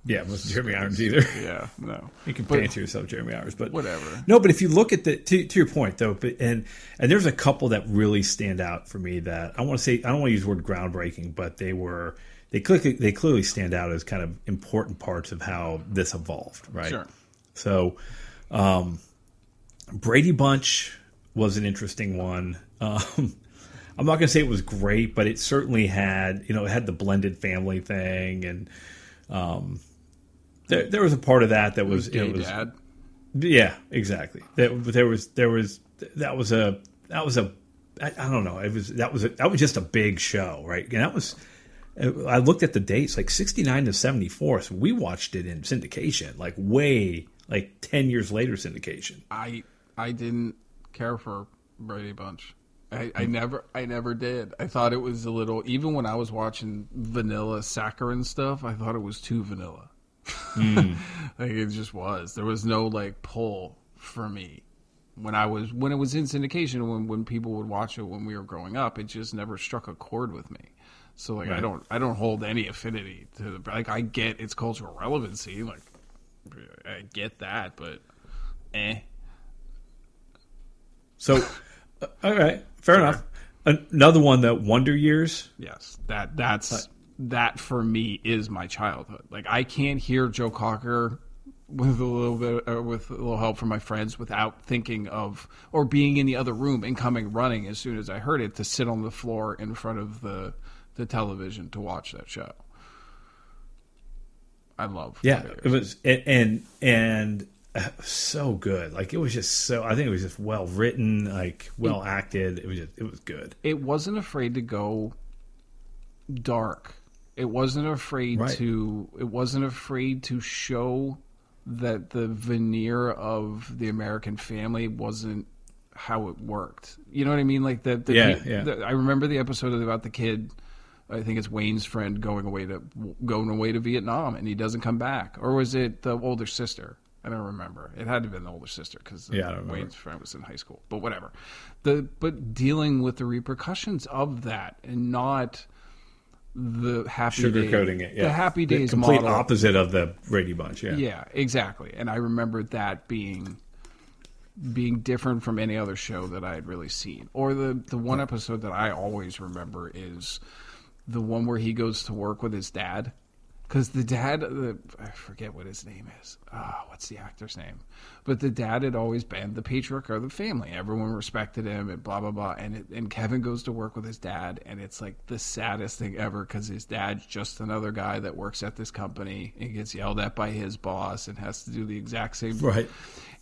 A: yeah, it wasn't Jeremy Irons either.
B: yeah, no,
A: You can
B: But-
A: fancy yourself Jeremy Irons, but
B: whatever.
A: No, but if you look at the to, to your point though, but, and and there's a couple that really stand out for me that I want to say I don't want to use the word groundbreaking, but they were they clearly they clearly stand out as kind of important parts of how this evolved, right?
B: Sure.
A: So, um, Brady Bunch was an interesting one. Um, I'm not going to say it was great, but it certainly had you know it had the blended family thing, and um, there there was a part of that that was it was
B: dad.
A: yeah, exactly. That there was there was that was a that was a I, I don't know. It was that was a, that was just a big show, right? And that was I looked at the dates like 69 to 74. So we watched it in syndication, like way like 10 years later syndication.
B: I I didn't care for Brady Bunch. I, I hmm. never I never did. I thought it was a little even when I was watching vanilla saccharine stuff, I thought it was too vanilla. like it just was. There was no like pull for me. When I was when it was in syndication when when people would watch it when we were growing up, it just never struck a chord with me. So like I don't I don't hold any affinity to the like I get its cultural relevancy, like I get that, but eh.
A: So uh, all right, fair enough. Another one that Wonder Years.
B: Yes, that that's that for me is my childhood. Like I can't hear Joe Cocker with a little bit uh, with a little help from my friends without thinking of or being in the other room and coming running as soon as I heard it to sit on the floor in front of the the television to watch that show. I love
A: Yeah, it was and and uh, so good. Like it was just so. I think it was just well written, like well acted. It was just it was good.
B: It wasn't afraid to go dark. It wasn't afraid
A: Right.
B: to. It wasn't afraid to show that the veneer of the American family wasn't how it worked. You know what I mean? Like the, the,
A: Yeah, yeah.
B: the- I remember the episode about the kid. I think it's Wayne's friend going away to going away to Vietnam, and he doesn't come back. Or was it the older sister? I don't remember. It had to have been the older sister because
A: Yeah.
B: Wayne's friend was in high school. But whatever. The but dealing with the repercussions of that and not the happy day-
A: Sugarcoating it. Yeah.
B: the happy
A: The
B: days
A: complete
B: model.
A: opposite of the Brady Bunch. Yeah.
B: Yeah, exactly. And I remember that being being different from any other show that I had really seen. Or the the one episode that I always remember is the one where he goes to work with his dad. Because the dad, the, I forget what his name is. Ah, what's the actor's name? But the dad had always been the patriarch of the family. Everyone respected him, and blah blah blah. And it, and Kevin goes to work with his dad, and it's like the saddest thing ever because his dad's just another guy that works at this company and gets yelled at by his boss and has to do the exact same thing.
A: Right.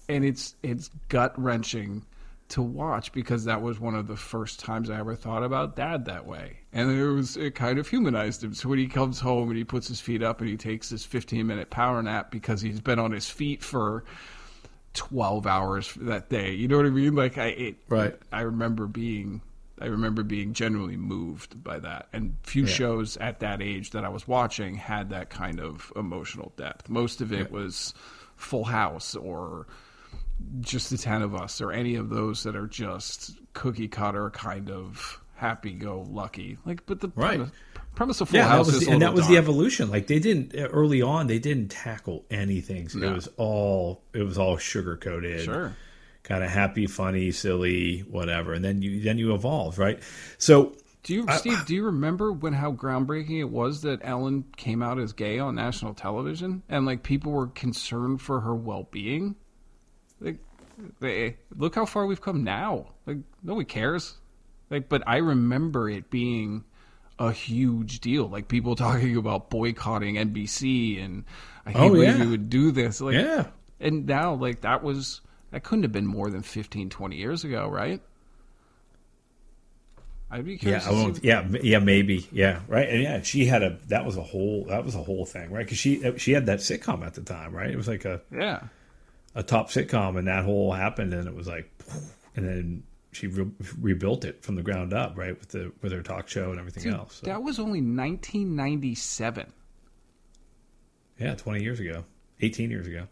B: and it's it's gut wrenching to watch because that was one of the first times I ever thought about dad that way, and it was it kind of humanized him. So when he comes home and he puts his feet up and he takes his fifteen minute power nap because he's been on his feet for twelve hours that day, you know what I mean? Like I it,
A: Right.
B: I remember being. I remember being genuinely moved by that, and few shows at that age that I was watching had that kind of emotional depth. Most of it was Full House or just the 10 of us or any of those that are just cookie cutter kind of happy go lucky like but the
A: Right.
B: premise, premise of full
A: Yeah, that was the, and that was the evolution. Like they didn't early on, they didn't tackle anything. So
B: No.
A: It was all it was all sugar coated,
B: Sure.
A: kind of happy, funny, silly, whatever. And then you then you evolve, right? So
B: do you steve do you remember when how groundbreaking it was that ellen came out as gay on national television and like people were concerned for her well-being like they, look how far we've come now like nobody cares like but i remember it being a huge deal like people talking about boycotting nbc and i can't
A: Oh,
B: believe
A: yeah.
B: we would do this like
A: yeah,
B: and now like that was that couldn't have been more than 15 20 years ago right i'd be
A: yeah,
B: curious see-
A: won't, yeah, yeah, maybe, yeah, right. And yeah, she had a that was a whole that was a whole thing, right? Because she uh, she had that sitcom at the time, right? It was like a
B: yeah
A: a top sitcom, and that whole happened, and it was like, and then she re- rebuilt it from the ground up, right, with the with her talk show and everything else. So,
B: That was only 1997.
A: yeah, twenty years ago, eighteen years ago.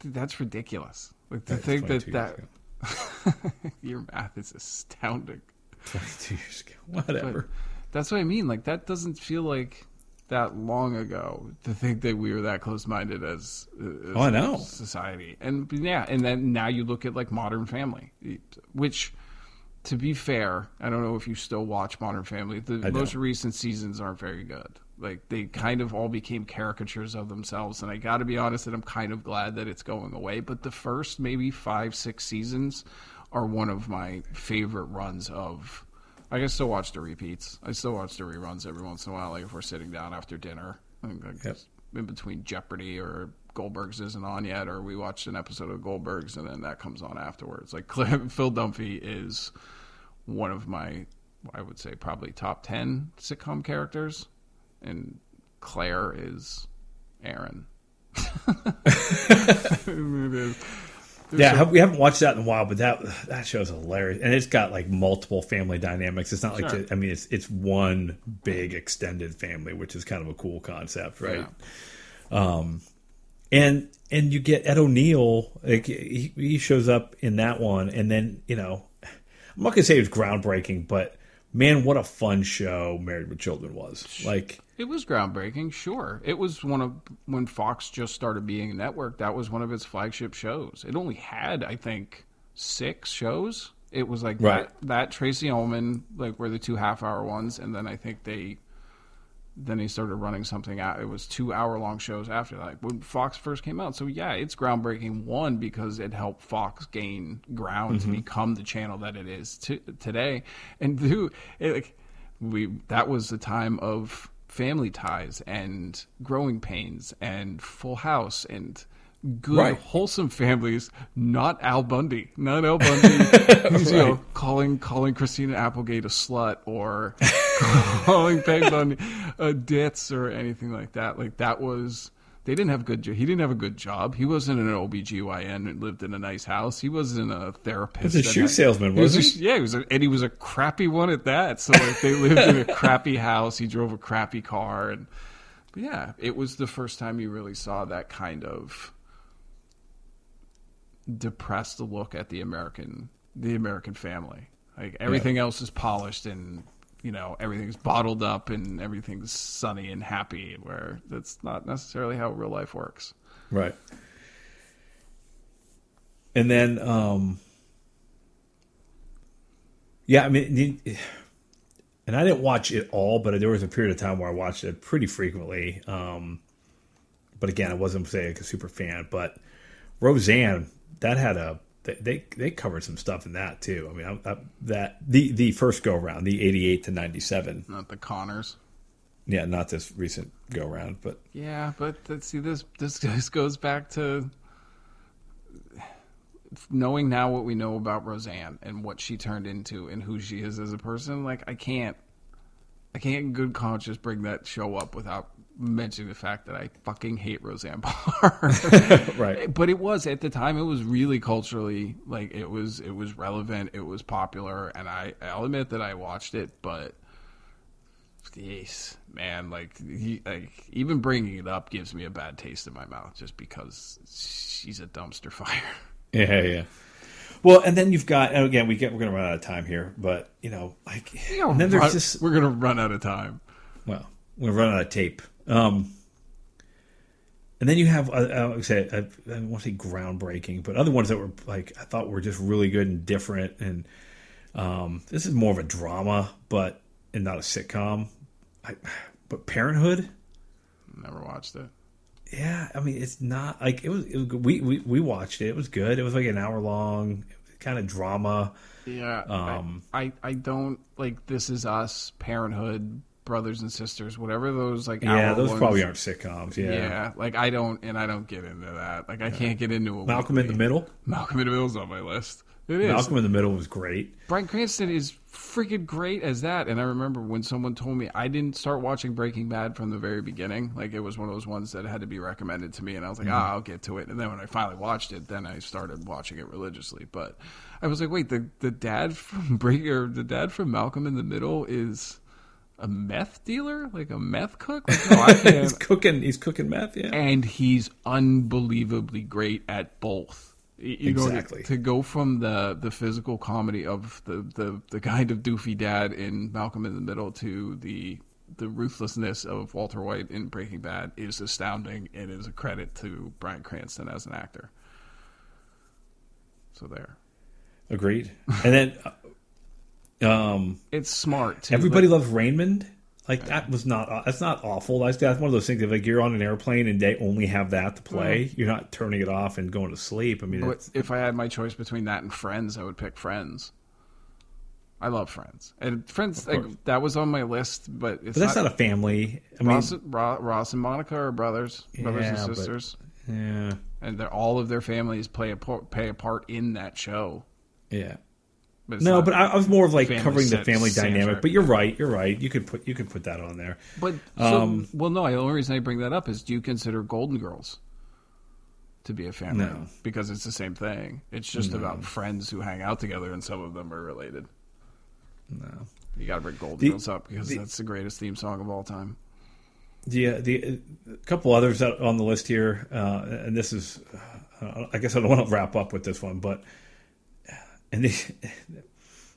B: Dude, that's ridiculous. Like to think that that your math is astounding.
A: twenty-two years ago, whatever.
B: That's what I mean. Like that doesn't feel like that long ago to think that we were that close-minded as, as
A: Oh, I know.
B: society. And yeah, and then now you look at like Modern Family, which. To be fair, I don't know if you still watch Modern Family. The most recent seasons aren't very good. Like they kind of all became caricatures of themselves, and I got to be honest that I'm kind of glad that it's going away. But the first maybe five, six seasons are one of my favorite runs of. I can still watch the repeats. I still watch the reruns every once in a while, like if we're sitting down after dinner, like, like
A: Yep.
B: in between Jeopardy or Goldberg's isn't on yet, or we watched an episode of Goldberg's and then that comes on afterwards. Like Phil Dunphy is one of my, I would say, probably top 10 sitcom characters. And Claire is Aaron. Is.
A: Yeah, we haven't watched that in a while, but that that show's hilarious, and it's got like multiple family dynamics. It's not like
B: Sure.
A: the- I mean, it's it's one big extended family, which is kind of a cool concept, right? Um, and and you get Ed O'Neill, like he, he shows up in that one, and then you know, I'm not gonna say it was groundbreaking, but man, what a fun show Married with Children was. Like,
B: It was groundbreaking, sure. It was one of when Fox just started being a network. That was one of its flagship shows. It only had, I think, six shows. It was like
A: Right.
B: that, that Tracey Ullman, like were the two half hour ones, and then I think they, then he started running something out. It was two hour long shows after that when Fox first came out. So yeah, it's groundbreaking. One because it helped Fox gain ground to mm-hmm. become the channel that it is to, today, and two, it, like we that was the time of family ties and growing pains and full house and good,
A: Right.
B: wholesome families. Not Al Bundy, not Al Bundy. who's, you know, calling calling Christina Applegate a slut or calling Peg Bundy uh, a ditz or anything like that. Like that was. They didn't have good. He didn't have a good job. He wasn't an OBGYN and lived in a nice house. He wasn't a therapist.
A: He was a shoe salesman,
B: he was
A: wasn't
B: a- yeah, he was, a, and he was a crappy one at that. So like they lived in a crappy house. He drove a crappy car, and but yeah, it was the first time you really saw that kind of depressed look at the American the American family. Like everything else is polished and you know everything's bottled up and everything's sunny and happy. Where that's not necessarily how real life works.
A: Right. And then, um, yeah, I mean, and I didn't watch it all, but there was a period of time where I watched it pretty frequently. Um, but again, I wasn't say like a super fan. But Roseanne, that had a they they, they covered some stuff in that too. I mean, I, I, that the the first go round, the eighty eight to ninety seven.
B: Not the Connors.
A: Yeah, not this recent go round, but
B: Yeah, but th- see this this this goes back to knowing now what we know about Roseanne and what she turned into and who she is as a person. Like I can't, I can't in good conscience bring that show up without mentioning the fact that I fucking hate Roseanne Barr.
A: right.
B: but it was at the time it was really culturally like it was it was relevant it was popular and i i'll admit that i watched it but yes man like he like even bringing it up gives me a bad taste in my mouth just because she's a dumpster fire
A: Yeah, yeah. Well, and then you've got and again we get we're gonna run out of time here, but you know, like and then there's just
B: we're gonna run out of time
A: well, we're gonna run out of tape. Um, and then you have uh, I would say I, I don't want to say groundbreaking, but other ones that were like I thought were just really good and different. And um, this is more of a drama, but and not a sitcom. I, but Parenthood,
B: never watched it
A: yeah, I mean it's not like it was. It was we we we watched it. It was good. It was like an hour long, kind of drama.
B: yeah
A: Um,
B: I, I i don't like this is us parenthood brothers and sisters whatever those like
A: Yeah, those
B: ones-
A: probably aren't sitcoms. Yeah.
B: Yeah. like I don't, and I don't get into that. Like I can't get into a
A: Malcolm in the Middle.
B: Malcolm in the Middle's on my list. It is.
A: Malcolm in the Middle was great.
B: Bryan Cranston is freaking great as that. And I remember when someone told me I didn't start watching Breaking Bad from the very beginning. Like it was one of those ones that had to be recommended to me, and I was like, ah, I'll get to it. And then when I finally watched it, then I started watching it religiously. But I was like, wait, the the dad from Break or the dad from Malcolm in the Middle is a meth dealer, like a meth cook. Like, no,
A: he's cooking. He's cooking meth. Yeah.
B: and he's unbelievably great at both. You know, to-
A: Exactly.
B: to, go from the, the physical comedy of the, the, the kind of doofy dad in Malcolm in the Middle to the the ruthlessness of Walter White in Breaking Bad is astounding and is a credit to Bryan Cranston as an actor. So there,
A: Agreed. And then, uh, um,
B: it's smart. Too.
A: everybody
B: Like,
A: loves Raymond. Like that was not. That's not awful. That's, that's one of those things. That, like you're on an airplane and they only have that to play. You're not turning it off and going to sleep. I mean,
B: but
A: it's,
B: if I had my choice between that and Friends, I would pick Friends. I love Friends, and Friends like, that was on my list, but it's
A: but that's not, a family. I mean,
B: Ross, Ro- Ross and Monica are brothers, brothers
A: Yeah,
B: and
A: but-
B: sisters,
A: yeah,
B: and they're, all of their families play a play a part in that show.
A: yeah.
B: But
A: No, but I, I was more of like covering the family
B: soundtrack.
A: dynamic. But you're right. You're right. You could put you could put that on there.
B: but so,
A: um,
B: well, no. The only reason I bring that up is, do you consider Golden Girls to be a family?
A: No.
B: because it's the same thing. It's just about friends who hang out together, and some of them are related.
A: No.
B: You got to bring Golden
A: The-
B: Girls up because
A: the-
B: that's the greatest theme song of all time.
A: The uh, the a couple others on the list here, uh, and this is, uh, I guess I don't want to wrap up with this one, but and they,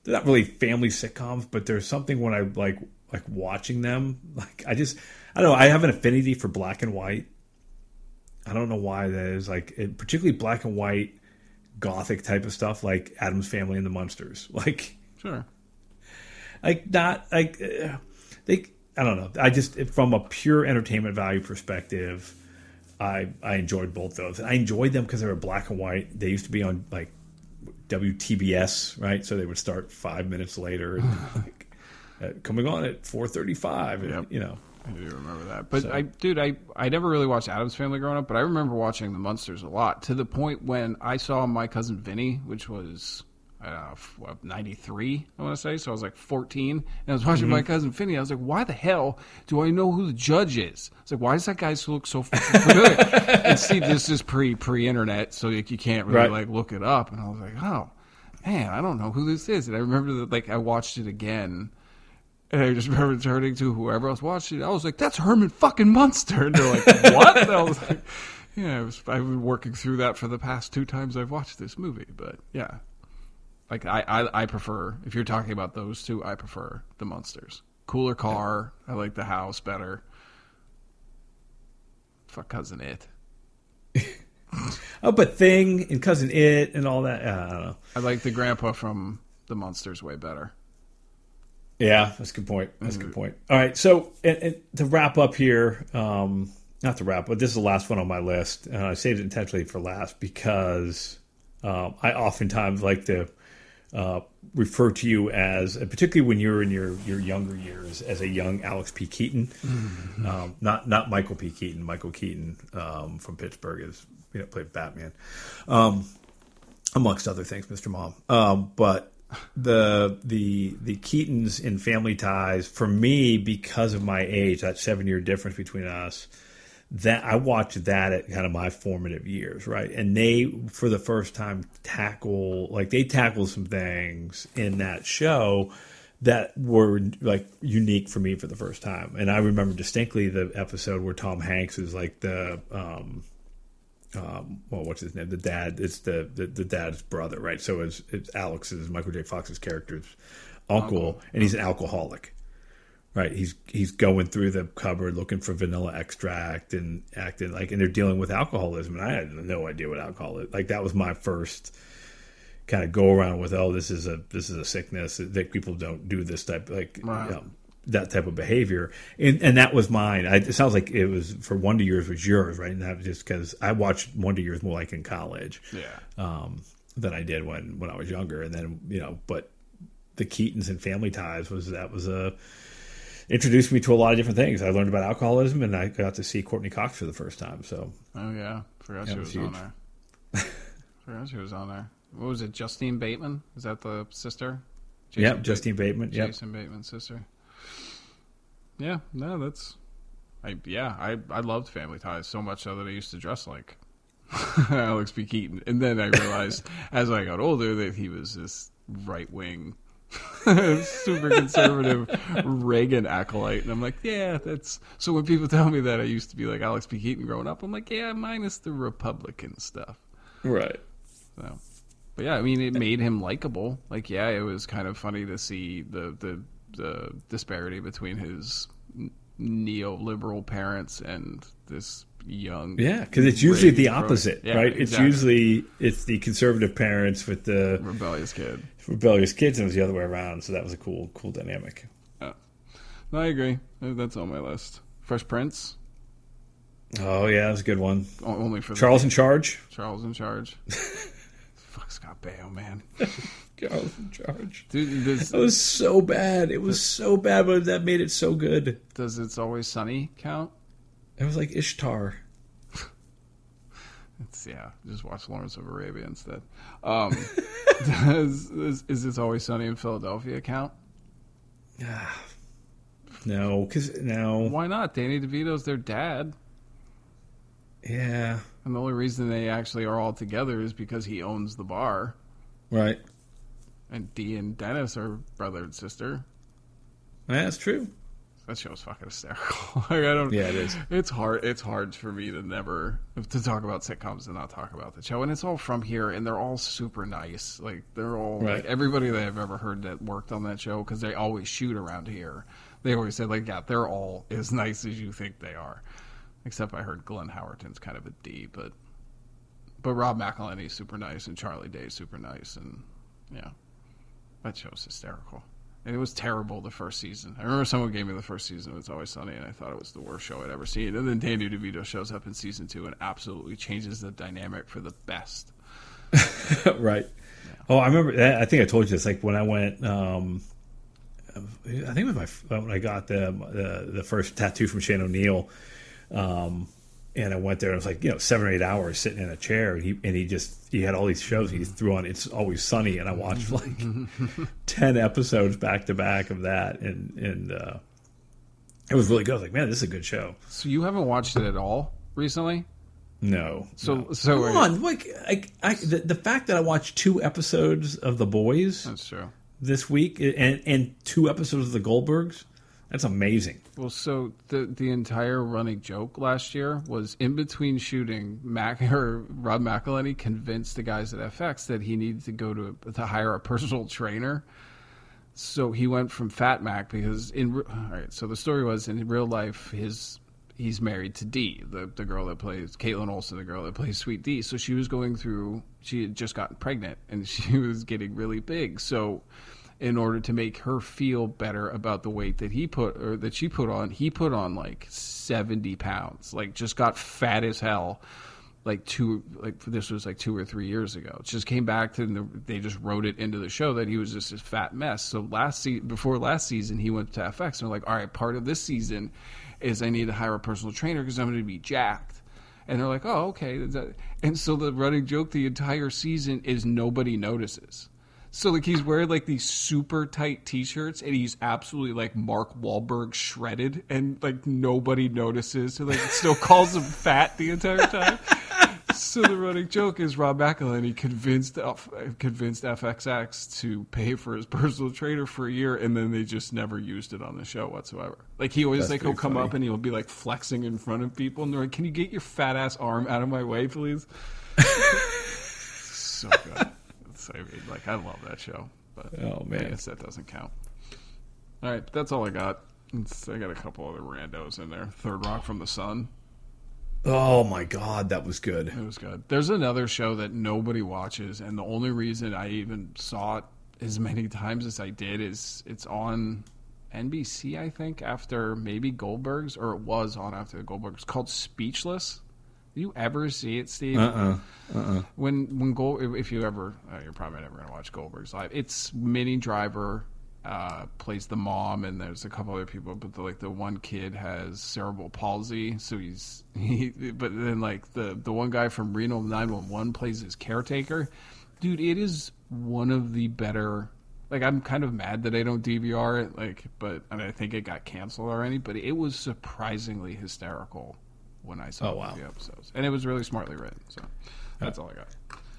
A: they're not really family sitcoms, but there's something when I like like watching them, like I just I don't know, I have an affinity for black and white. I don't know why that is, like it, particularly black and white gothic type of stuff, like Addams Family and the Munsters, like
B: Sure.
A: like not like uh, they i don't know i just from a pure entertainment value perspective i i enjoyed both those i enjoyed them because they were black and white they used to be on like wtbs right so they would start five minutes later and like uh, coming on at 4.35 and,
B: Yep.
A: you know
B: I do remember that. But I, dude, I, I never really watched Addams Family growing up, but I remember watching The Munsters a lot to the point when I saw my cousin Vinny, which was uh, 93, I want to say. So I was like 14, and I was watching my cousin Vinny. I was like, why the hell do I know who the judge is? It's like, why does that guy look so fucking familiar? and see, this is pre pre internet, so like, you can't really
A: Right.
B: like look it up. And I was like, oh man, I don't know who this is. And I remember that like I watched it again. And I just remember turning to whoever else watched it. I was like, "That's Herman fucking Munster." And they're like, "What?" And I was like, "Yeah, I was, I've been working through that for the past two times I've watched this movie." But yeah, like I, I, I prefer if you're talking about those two, I prefer the Munsters. Cooler car. I like the house better. Fuck cousin it.
A: Oh, but Thing and Cousin It and all that. I don't know.
B: I like the grandpa from the Munsters way better.
A: Yeah, that's a good point. That's a good point. All right, so and, and to wrap up here, um, not to wrap, but this is the last one on my list, and I saved it intentionally for last because um, I oftentimes like to uh, refer to you as, particularly when you're in your, your younger years, as a young Alex P. Keaton, um, not not Michael P. Keaton. Michael Keaton um, from Pittsburgh is you know played Batman, um, amongst other things, Mr. Mom. Um, but the the the Keatons in Family Ties for me because of my age, that seven year difference between us. That I watched that at kind of my formative years, right? And they, for the first time, tackle like they tackle some things in that show that were like unique for me for the first time. And I remember distinctly the episode where Tom Hanks is like the um, um, well, what's his name? The dad. It's the the, the dad's brother, right? So it's, it's Alex's Michael J. Fox's character's uncle, and he's an alcoholic, right? He's he's going through the cupboard looking for vanilla extract and acting like, and they're dealing with alcoholism, and I had no idea what alcohol is. Like that was my first kind of go around with, oh, this is a this is a sickness that people don't do this type like. You know, that type of behavior, and and that was mine. I, it sounds like it was for Wonder Years was yours, right? And that was just because I watched Wonder Years more like in college,
B: Yeah.
A: um, than I did when when I was younger. And then you know, but the Keatons and Family Ties was that was a introduced me to a lot of different things. I learned about alcoholism, and I got to see Courteney Cox for the first time. So
B: Oh yeah, forgot she was, on there. forgot she was on there. What was it? Justine Bateman? Is that the sister?
A: yeah,
B: Ba-
A: Justine Bateman. Yep.
B: Jason Bateman's sister. Yeah, no, that's. I yeah, I I loved Family Ties so much so that I used to dress like Alex B. Keaton, and then I realized as I got older that he was this right wing. super conservative Reagan acolyte, and I'm like, yeah, that's so. When people tell me that I used to be like Alex B. Keaton growing up, I'm like, yeah, minus the Republican stuff.
A: Right.
B: So, but yeah, I mean, it made him likable. Like, yeah, it was kind of funny to see the the the disparity between his neoliberal parents and this young.
A: Yeah, because it's usually the opposite,
B: Yeah,
A: right? It's usually it's the conservative parents with the
B: rebellious kid.
A: rebellious kids, and it was the other way around. So that was a cool, cool dynamic.
B: No, I agree. Uh, that's on my list. Fresh Prince,
A: Oh yeah, that's a good one.
B: only for the-
A: Charles in charge.
B: Charles in charge. Fuck Scott Baio, man.
A: Charles in charge.
B: Dude, this,
A: That was so bad. It was so bad, but that made it so good.
B: does it's always sunny count?
A: It was like Ishtar.
B: It's, yeah, just watch Lawrence of Arabia instead. Um, does, is, is It's Always Sunny in Philadelphia count? Yeah.
A: No, because no,
B: Why not? Danny DeVito's their dad.
A: yeah,
B: And the only reason they actually are all together is because he owns the bar.
A: right.
B: And Dee and Dennis are brother and sister.
A: Yeah, That's true.
B: That show's fucking hysterical. like, I don't.
A: Yeah, it is.
B: It's hard. It's hard for me to never to talk about sitcoms and not talk about the show. And it's all from here, and they're all super nice. Like they're all
A: Right.
B: like everybody that I've ever heard that worked on that show because they always shoot around here. They always said like, yeah, they're all as nice as you think they are. Except I heard Glenn Howerton's kind of a D, but but Rob McElhenney's super nice and Charlie Day's super nice, and yeah, that show's hysterical. And it was terrible the first season. I remember someone gave me the first season of It's Always Sunny, and I thought it was the worst show I'd ever seen. And then Danny DeVito shows up in season two and absolutely changes the dynamic for the best.
A: right. Oh, I remember. I think I told you this. Like when I went, um, I think it was my when I got the the, the first tattoo from Shane O'Neill. Um, and I went there. and It was like you know seven or eight hours sitting in a chair, and he and he just he had all these shows. He threw on It's Always Sunny, and I watched like ten episodes back to back of that, and and uh, it was really good. I was like, man, this is a good show.
B: So you haven't watched it at all recently?
A: No,
B: So
A: no.
B: so
A: come on, like I, I the, the fact that I watched two episodes of The Boys
B: That's true.
A: this week and and two episodes of The Goldbergs, that's amazing.
B: Well, so the the entire running joke last year was in between shooting, Mac or Rob McElhenney convinced the guys at FX that he needed to go to to hire a personal trainer. So he went from Fat Mac because in all right. So the story was in real life, his he's married to Dee, the the girl that plays Kaitlin Olson, the girl that plays Sweet Dee. So she was going through. She had just gotten pregnant and she was getting really big. So in order to make her feel better about the weight that he put or that she put on, he put on like 70 pounds, like just got fat as hell. Like two, like this was like two or three years ago. It just came back to, the, they just wrote it into the show that he was just a fat mess. So last season, before last season, he went to FX and they're like, all right, part of this season is I need to hire a personal trainer because I'm going to be jacked. And they're like, oh, okay. And so the running joke the entire season is nobody notices. So like he's wearing like these super tight t-shirts and he's absolutely like Mark Wahlberg shredded and like nobody notices. So like still calls him fat the entire time. so the running joke is Rob McElhenney convinced uh, F- convinced FXX to pay for his personal trainer for a year and then they just never used it on the show whatsoever. Like he always
A: That's
B: like he'll come
A: funny.
B: up and he'll be like flexing in front of people and they're like, "Can you get your fat ass arm out of my way, please?" so good. I mean, like I love that show, but
A: Oh, man.
B: I guess that doesn't count. All right, that's all I got. It's, I got a couple other randos in there. Third Rock from the Sun.
A: Oh my god, that was good.
B: It was good. There's another show that nobody watches, and the only reason I even saw it as many times as I did is it's on NBC, I think, after maybe Goldberg's, or it was on after the Goldberg's. It's called Speechless. Do you ever see it, Steve?
A: Uh uh
B: when when Gold, if- you ever, uh, you're probably never gonna watch Goldberg's live. It's Minnie Driver uh, plays the mom, and there's a couple other people, but the, like the one kid has cerebral palsy, so he's he. But then like the the one guy from Reno 911 plays his caretaker. Dude, it is one of the better. Like I'm kind of mad that I don't DVR it, like, but and I think it got canceled already. But it was surprisingly hysterical when I saw
A: Oh, wow.
B: the episodes, and it was really smartly written. So that's all I got.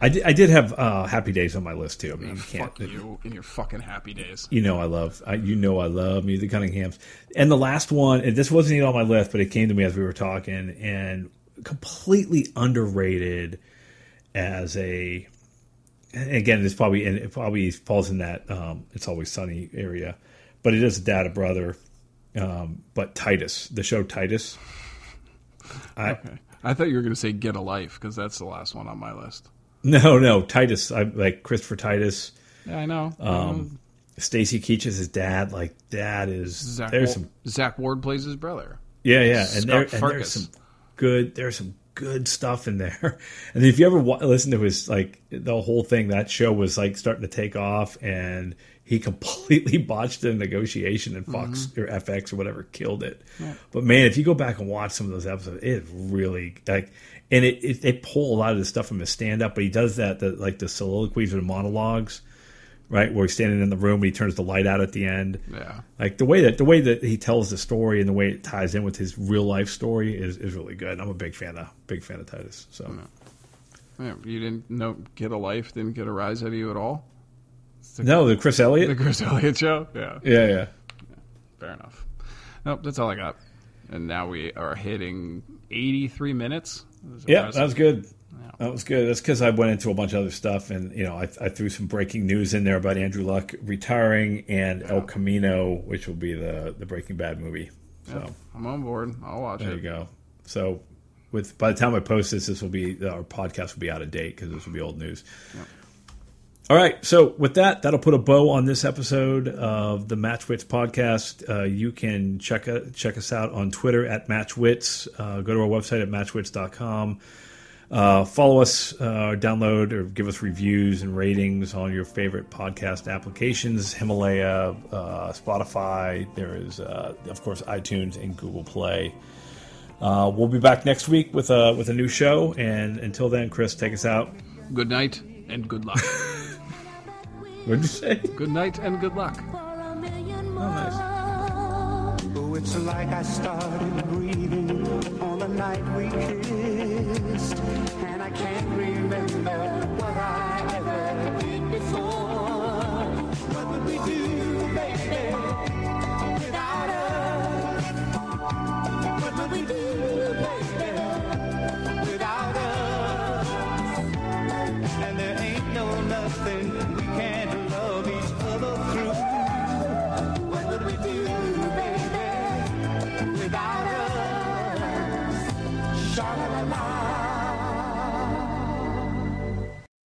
A: I did, I did have uh, Happy Days on my list too. I mean, you can't.
B: Fuck you in your fucking happy days.
A: You know I love. I, you know I love Music Cunningham's. And the last one, and this wasn't even on my list, but it came to me as we were talking, and completely underrated as a. and Again, it's probably and it probably falls in that um, it's always sunny area, but it is a dad and brother. Um, but Titus, the show Titus, I
B: Okay. I thought you were going to say Get a Life because that's the last one on my list.
A: no no Titus, I like Christopher Titus.
B: Yeah, I know.
A: Um, Stacy Keach is his dad. Like dad is
B: Zach,
A: there's some
B: Zack Ward plays his brother.
A: Yeah, yeah, and, there, and there's some good. There's some good stuff in there. And if you ever wa- listen to his like the whole thing, that show was like starting to take off, and he completely botched the negotiation, and Fox
B: Mm-hmm.
A: or FX or whatever killed it. But man, if you go back and watch some of those episodes, it really like. And it, it they pull a lot of the stuff from his stand up, but he does that the like the soliloquies or the monologues, right? Where he's standing in the room and he turns the light out at the end
B: Yeah.
A: like the way that the way that he tells the story and the way it ties in with his real life story is, is really good. I'm a big fan of big fan of Titus. So
B: yeah. You didn't know Get a Life didn't get a rise out of you at all?
A: No, the Chris Elliott.
B: The Chris Elliott show? Yeah.
A: Yeah, yeah.
B: Fair enough. Nope, that's all I got. And now we are hitting 83 minutes.
A: Yeah, that was good. That was good. That's because I went into a bunch of other stuff, and you know, I, I threw some breaking news in there about Andrew Luck retiring and El Camino, which will be the the Breaking Bad movie. So
B: I'm on board. I'll watch
A: there
B: it.
A: There you go. So with by the time I post this, this will be our podcast will be out of date because this will be old news. All right. So with that, that'll put a bow on this episode of the Matchwits podcast. Uh, you can check uh, check us out on Twitter at Matchwits. Uh, go to our website at matchwits.com. Uh, follow us, uh, download, or give us reviews and ratings on your favorite podcast applications Himalaya, uh, Spotify. There is, uh, of course, iTunes and Google Play. Uh, we'll be back next week with a, with a new show. And until then, Chris, take us out.
B: Good night and good luck.
A: what did you say?
B: Good night and good luck.
A: Oh, nice.
C: Oh, it's like I started breathing on the night we kissed.